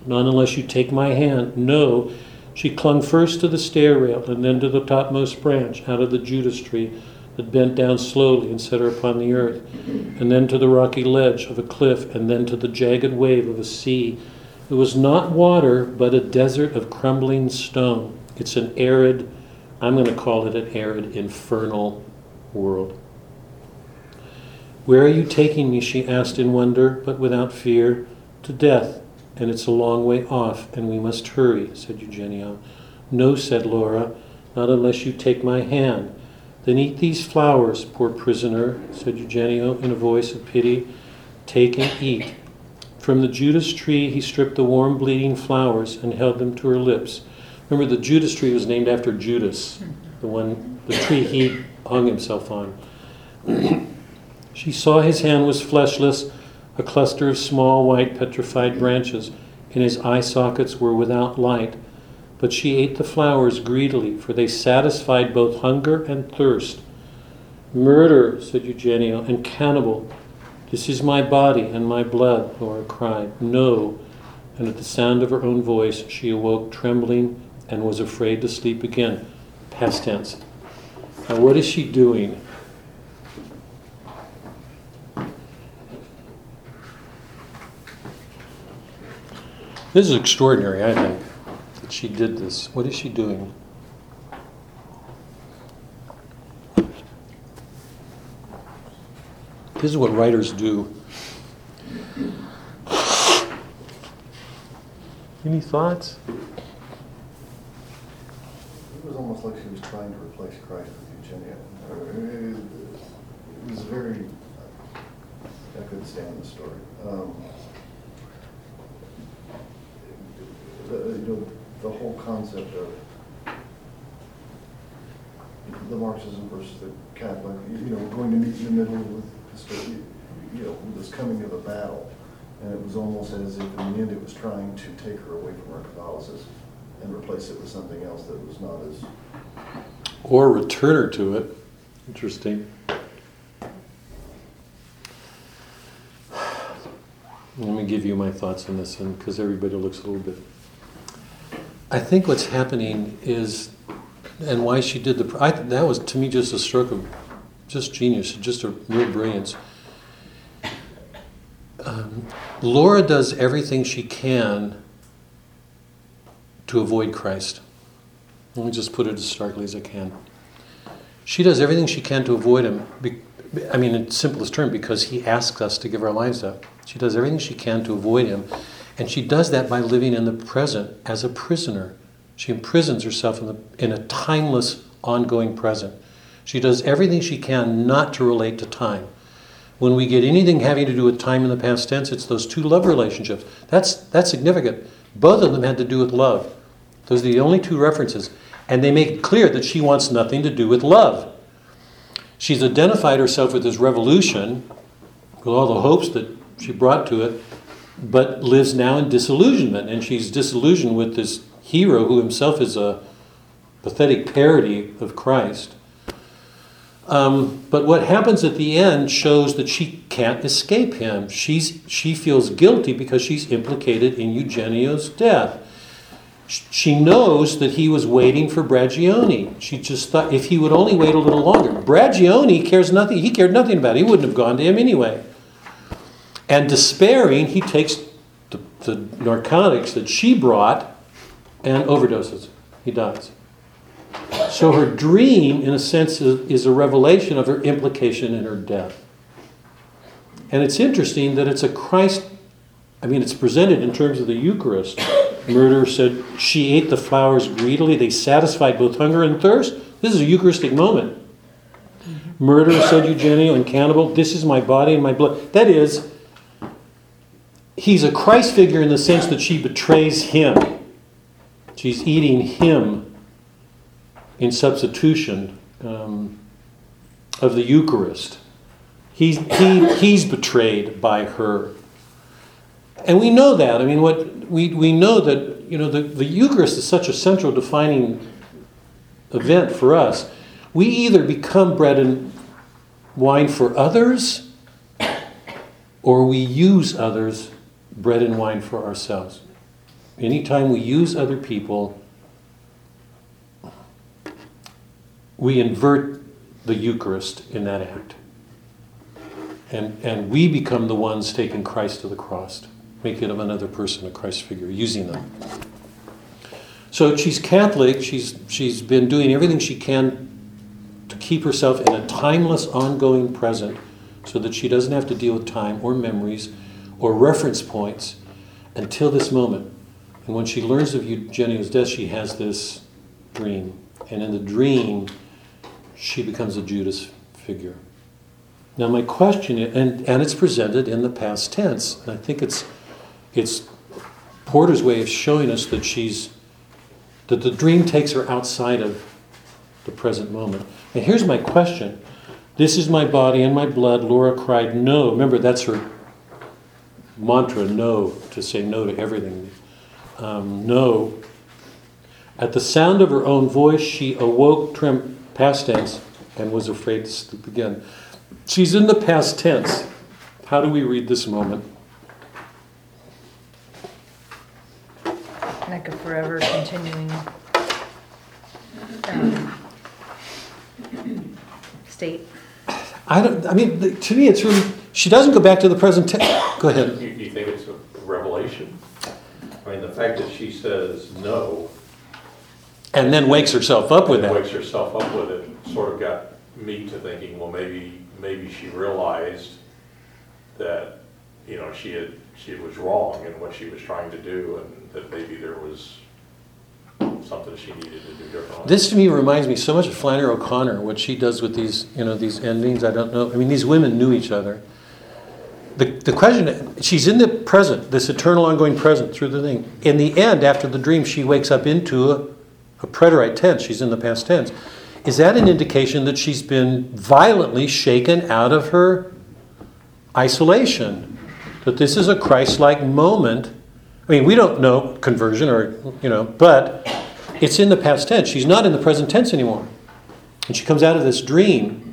not unless you take my hand. No. She clung first to the stair rail and then to the topmost branch out of the Judas tree that bent down slowly and set her upon the earth, and then to the rocky ledge of a cliff, and then to the jagged wave of a sea. It was not water, but a desert of crumbling stone. It's an arid, I'm going to call it an arid, infernal world. Where are you taking me? she asked in wonder, but without fear. To death, and it's a long way off, and we must hurry, said Eugenio. No, said Laura, not unless you take my hand. Then eat these flowers, poor prisoner, said Eugenio in a voice of pity. Take and eat. From the Judas tree he stripped the warm, bleeding flowers and held them to her lips. Remember, the Judas tree was named after Judas, the one, the tree he hung himself on. *clears throat* She saw his hand was fleshless, a cluster of small white petrified branches, and his eye sockets were without light. But she ate the flowers greedily, for they satisfied both hunger and thirst. Murder, said Eugenio, and cannibal. This is my body and my blood, Laura cried. No. And at the sound of her own voice, she awoke trembling and was afraid to sleep again. Past tense. Now, what is she doing? This is extraordinary, I think, that she did this. What is she doing? This is what writers do. Any thoughts? It was almost like she was trying to replace Christ with Eugenia. It was very, I couldn't stand the story. Um, The, whole concept of the Marxism versus the Catholic, you know, going to meet in the middle with, you know, this coming of a battle. And it was almost as if in the end it was trying to take her away from her Catholicism and replace it with something else that was not as Or return her to it. Interesting. Let me give you my thoughts on this because everybody looks a little bit. I think what's happening is, and why she did the. I, that was to me just a stroke of just genius, just a real brilliance. Um, Laura does everything she can to avoid Christ. Let me just put it as starkly as I can. She does everything she can to avoid him. Be, I mean, in simplest term, because he asks us to give our lives up. She does everything she can to avoid him. And she does that by living in the present as a prisoner. She imprisons herself in, the, in a timeless, ongoing present. She does everything she can not to relate to time. When we get anything having to do with time in the past tense, it's those two love relationships. That's, that's significant. Both of them had to do with love. Those are the only two references. And they make it clear that she wants nothing to do with love. She's identified herself with this revolution, with all the hopes that she brought to it, but lives now in disillusionment. And she's disillusioned with this hero who himself is a pathetic parody of Christ. Um, but what happens at the end shows that she can't escape him. She's, she feels guilty because she's implicated in Eugenio's death. She knows that he was waiting for Braggioni. She just thought if he would only wait a little longer. Braggioni cares nothing. He cared nothing about it. He wouldn't have gone to him anyway. And despairing, he takes the, the narcotics that she brought and overdoses. He dies. So her dream, in a sense, is, is a revelation of her implication in her death. And it's interesting that it's a Christ, I mean, it's presented in terms of the Eucharist. Murder said, She ate the flowers greedily, they satisfied both hunger and thirst. This is a Eucharistic moment. Murder, said Eugenio, and cannibal, this is my body and my blood. That is, he's a Christ figure in the sense that she betrays him. She's eating him in substitution um, of the Eucharist. He's, he, he's betrayed by her. And we know that. I mean, what we, we know that you know the, the Eucharist is such a central defining event for us. We either become bread and wine for others, or we use others bread and wine for ourselves. Anytime we use other people, we invert the Eucharist in that act. And, and we become the ones taking Christ to the cross, making of another person a Christ figure, using them. So she's Catholic. She's, she's been doing everything she can to keep herself in a timeless, ongoing present so that she doesn't have to deal with time or memories or reference points until this moment. And when she learns of Eugenio's death, she has this dream. And in the dream, she becomes a Judas figure. Now, my question, and, and it's presented in the past tense, and I think it's, it's Porter's way of showing us that she's, that the dream takes her outside of the present moment. And here's my question This is my body and my blood. Laura cried, No. Remember, that's her mantra no, to say no to everything. Um, no. At the sound of her own voice, she awoke, trim, past tense, and was afraid to sleep again. She's in the past tense. How do we read this moment? Like a forever continuing um, state. I don't. I mean, to me, it's really. She doesn't go back to the present. *coughs* Go ahead. You, you think it's a revelation? I mean, the fact that she says no, And then wakes herself up with that. wakes herself up with it, sort of got me to thinking, well, maybe, maybe she realized that, you know, she had, she was wrong in what she was trying to do, and that maybe there was something she needed to do differently. This to me reminds me so much of Flannery O'Connor, what she does with these, you know, these endings. I don't know. I mean, these women knew each other. The, the question, she's in the present, this eternal ongoing present through the thing. In the end, after the dream, she wakes up into a, a preterite tense. She's in the past tense. Is that an indication that she's been violently shaken out of her isolation? That this is a Christ like moment? I mean, we don't know conversion or, you know, but it's in the past tense. She's not in the present tense anymore. And she comes out of this dream.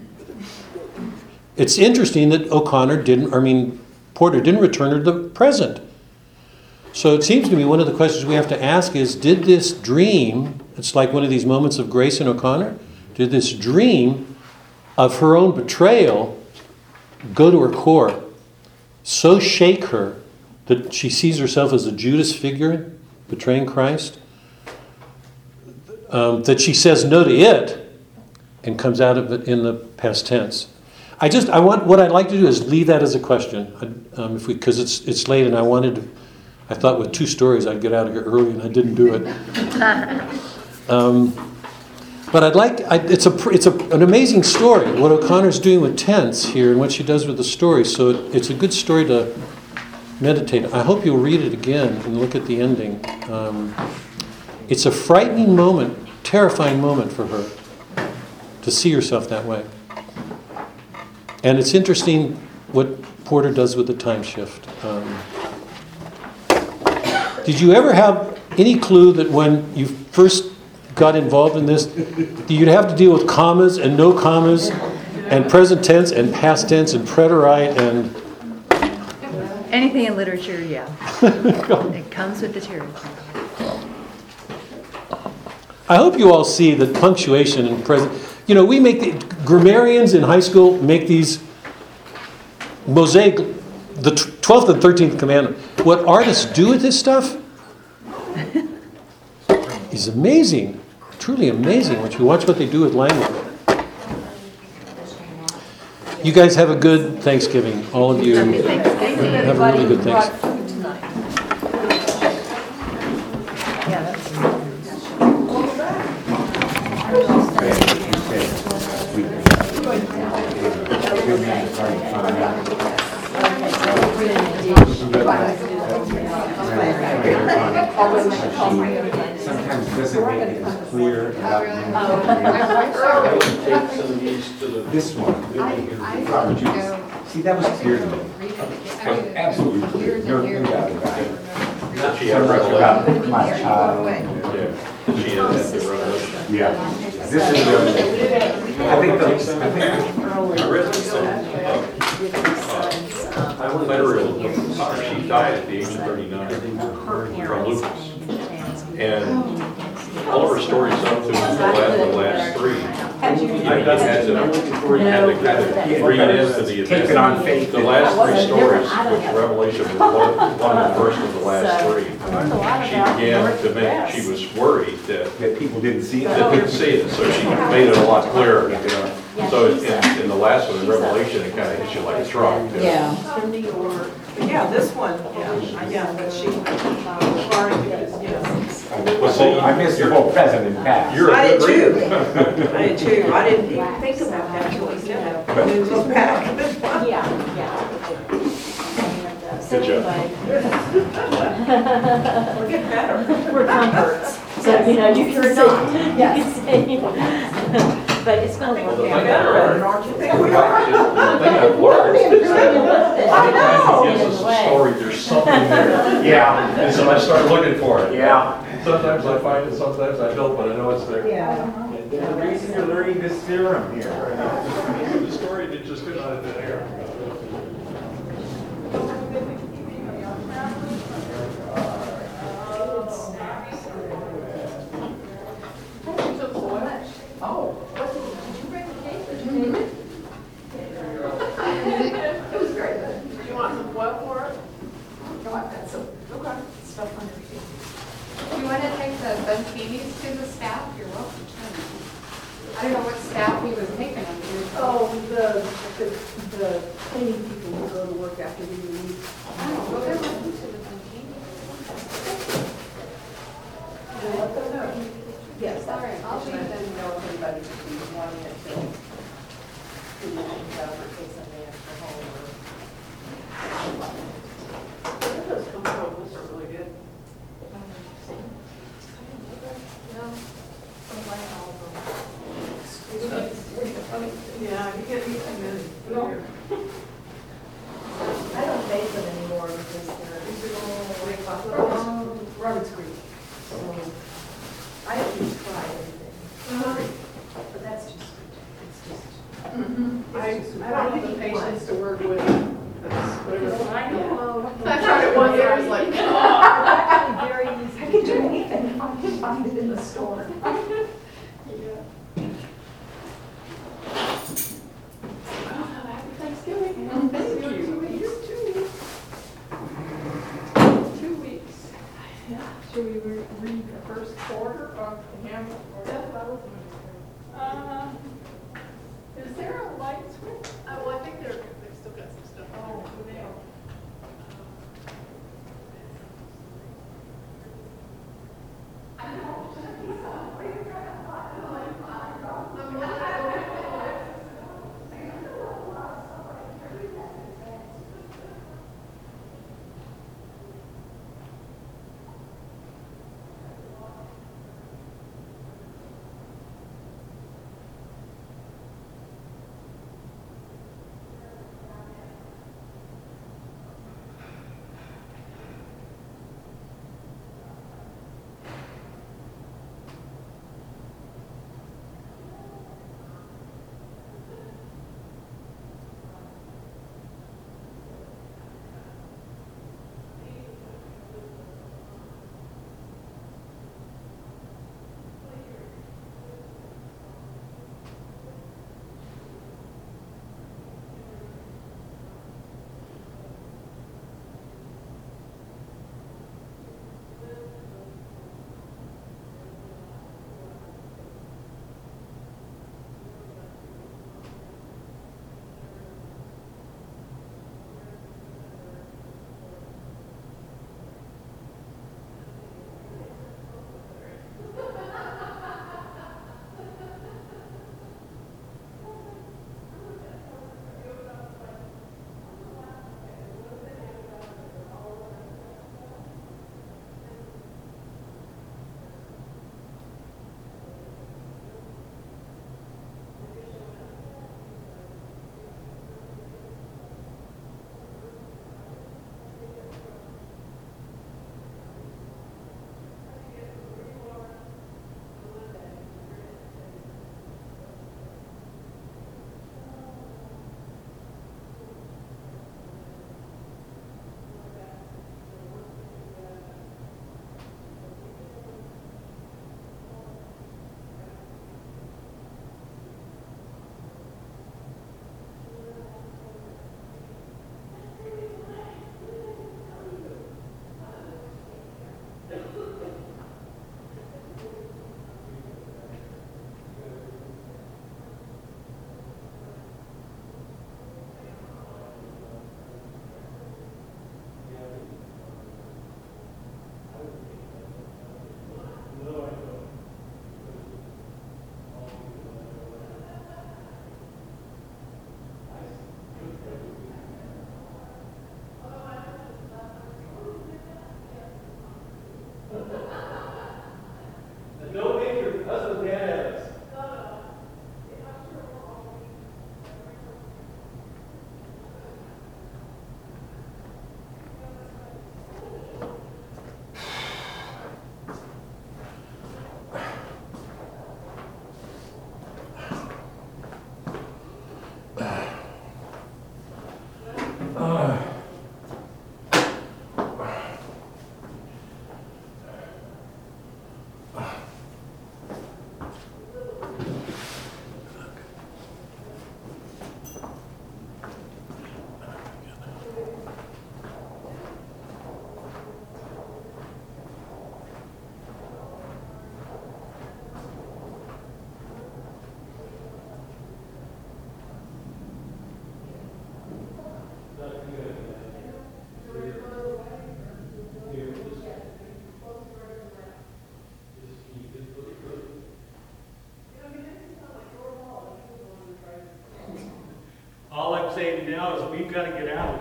It's interesting that O'Connor didn't, I mean, Porter didn't return her the present. So it seems to me one of the questions we have to ask is did this dream, it's like one of these moments of grace in O'Connor, did this dream of her own betrayal go to her core, so shake her that she sees herself as a Judas figure betraying Christ, um, that she says no to it and comes out of it in the past tense. I just, I want, what I'd like to do is leave that as a question, um, if we, because it's, it's late and I wanted to, I thought with two stories I'd get out of here early and I didn't do it. *laughs* Um, But I'd like, I, it's a, it's a, an amazing story, what O'Connor's doing with tense here and what she does with the story. So it, it's a good story to meditate. I hope you'll read it again and look at the ending. Um, it's a frightening moment, terrifying moment for her to see herself that way. And it's interesting what Porter does with the time shift. Um, did you ever have any clue that when you first got involved in this, you'd have to deal with commas and no commas, and present tense and past tense and preterite and Anything in literature, yeah. *laughs* It comes with the territory. I hope you all see that punctuation and present. You know, we make the grammarians in high school make these mosaic, the twelfth and thirteenth commandment. What artists do with this stuff *laughs* is amazing, truly amazing. Once you watch what they do with language. You guys have a good Thanksgiving, all of you. Have a really good Thanksgiving. food tonight. Yeah, that's. Sometimes doesn't make it as clear about. Take some of these to the. This one, Robert Judas. See, that was clear to me. Absolutely clear, no no doubt about it. She So had much about my child. Yeah, she had had the revelation. Yeah. This is the, I think, the- I think, I read some, uh, federal, she died at the age of thirty-nine. From lupus. And all of her stories up to the last, the last three, you know, you had to, you had to kind of read into the event. Take it on faith. The last three stories, which Revelation was one, one of the first of the *laughs* last three, she began to make, she was worried that that people didn't see that it. didn't see it, so she made it a lot clearer, you know. So in, in the last one, in Revelation, it kind of hits you like a truck. you know. Yeah. Yeah, this one, yeah, yeah, but she, uh, Lauren, yes. Well, see, I missed the whole present and past. You're a I did good too. I did too, I didn't even think about that till he said it. It was back. *laughs* Yeah, yeah. And, so Good job. anyway, *laughs* We're getting better. we're comforts, *laughs* so, you know, you can say, you can say, but it's gonna Well, work the thing out. I've learned- Don't you think we are? thing I've learned is that I anytime he gives us a story, there's something there. Yeah, And so I start looking for it. yeah. Sometimes I find it, sometimes I don't, but I know it's there. Yeah. There's a reason you're learning this theorem here. The story that just could not have been there. Now is we've got to get out.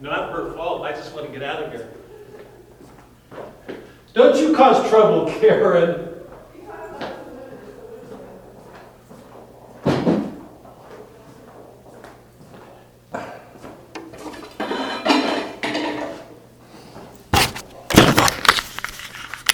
Not her fault, I just want to get out of here. Don't you cause trouble, *laughs* Karen.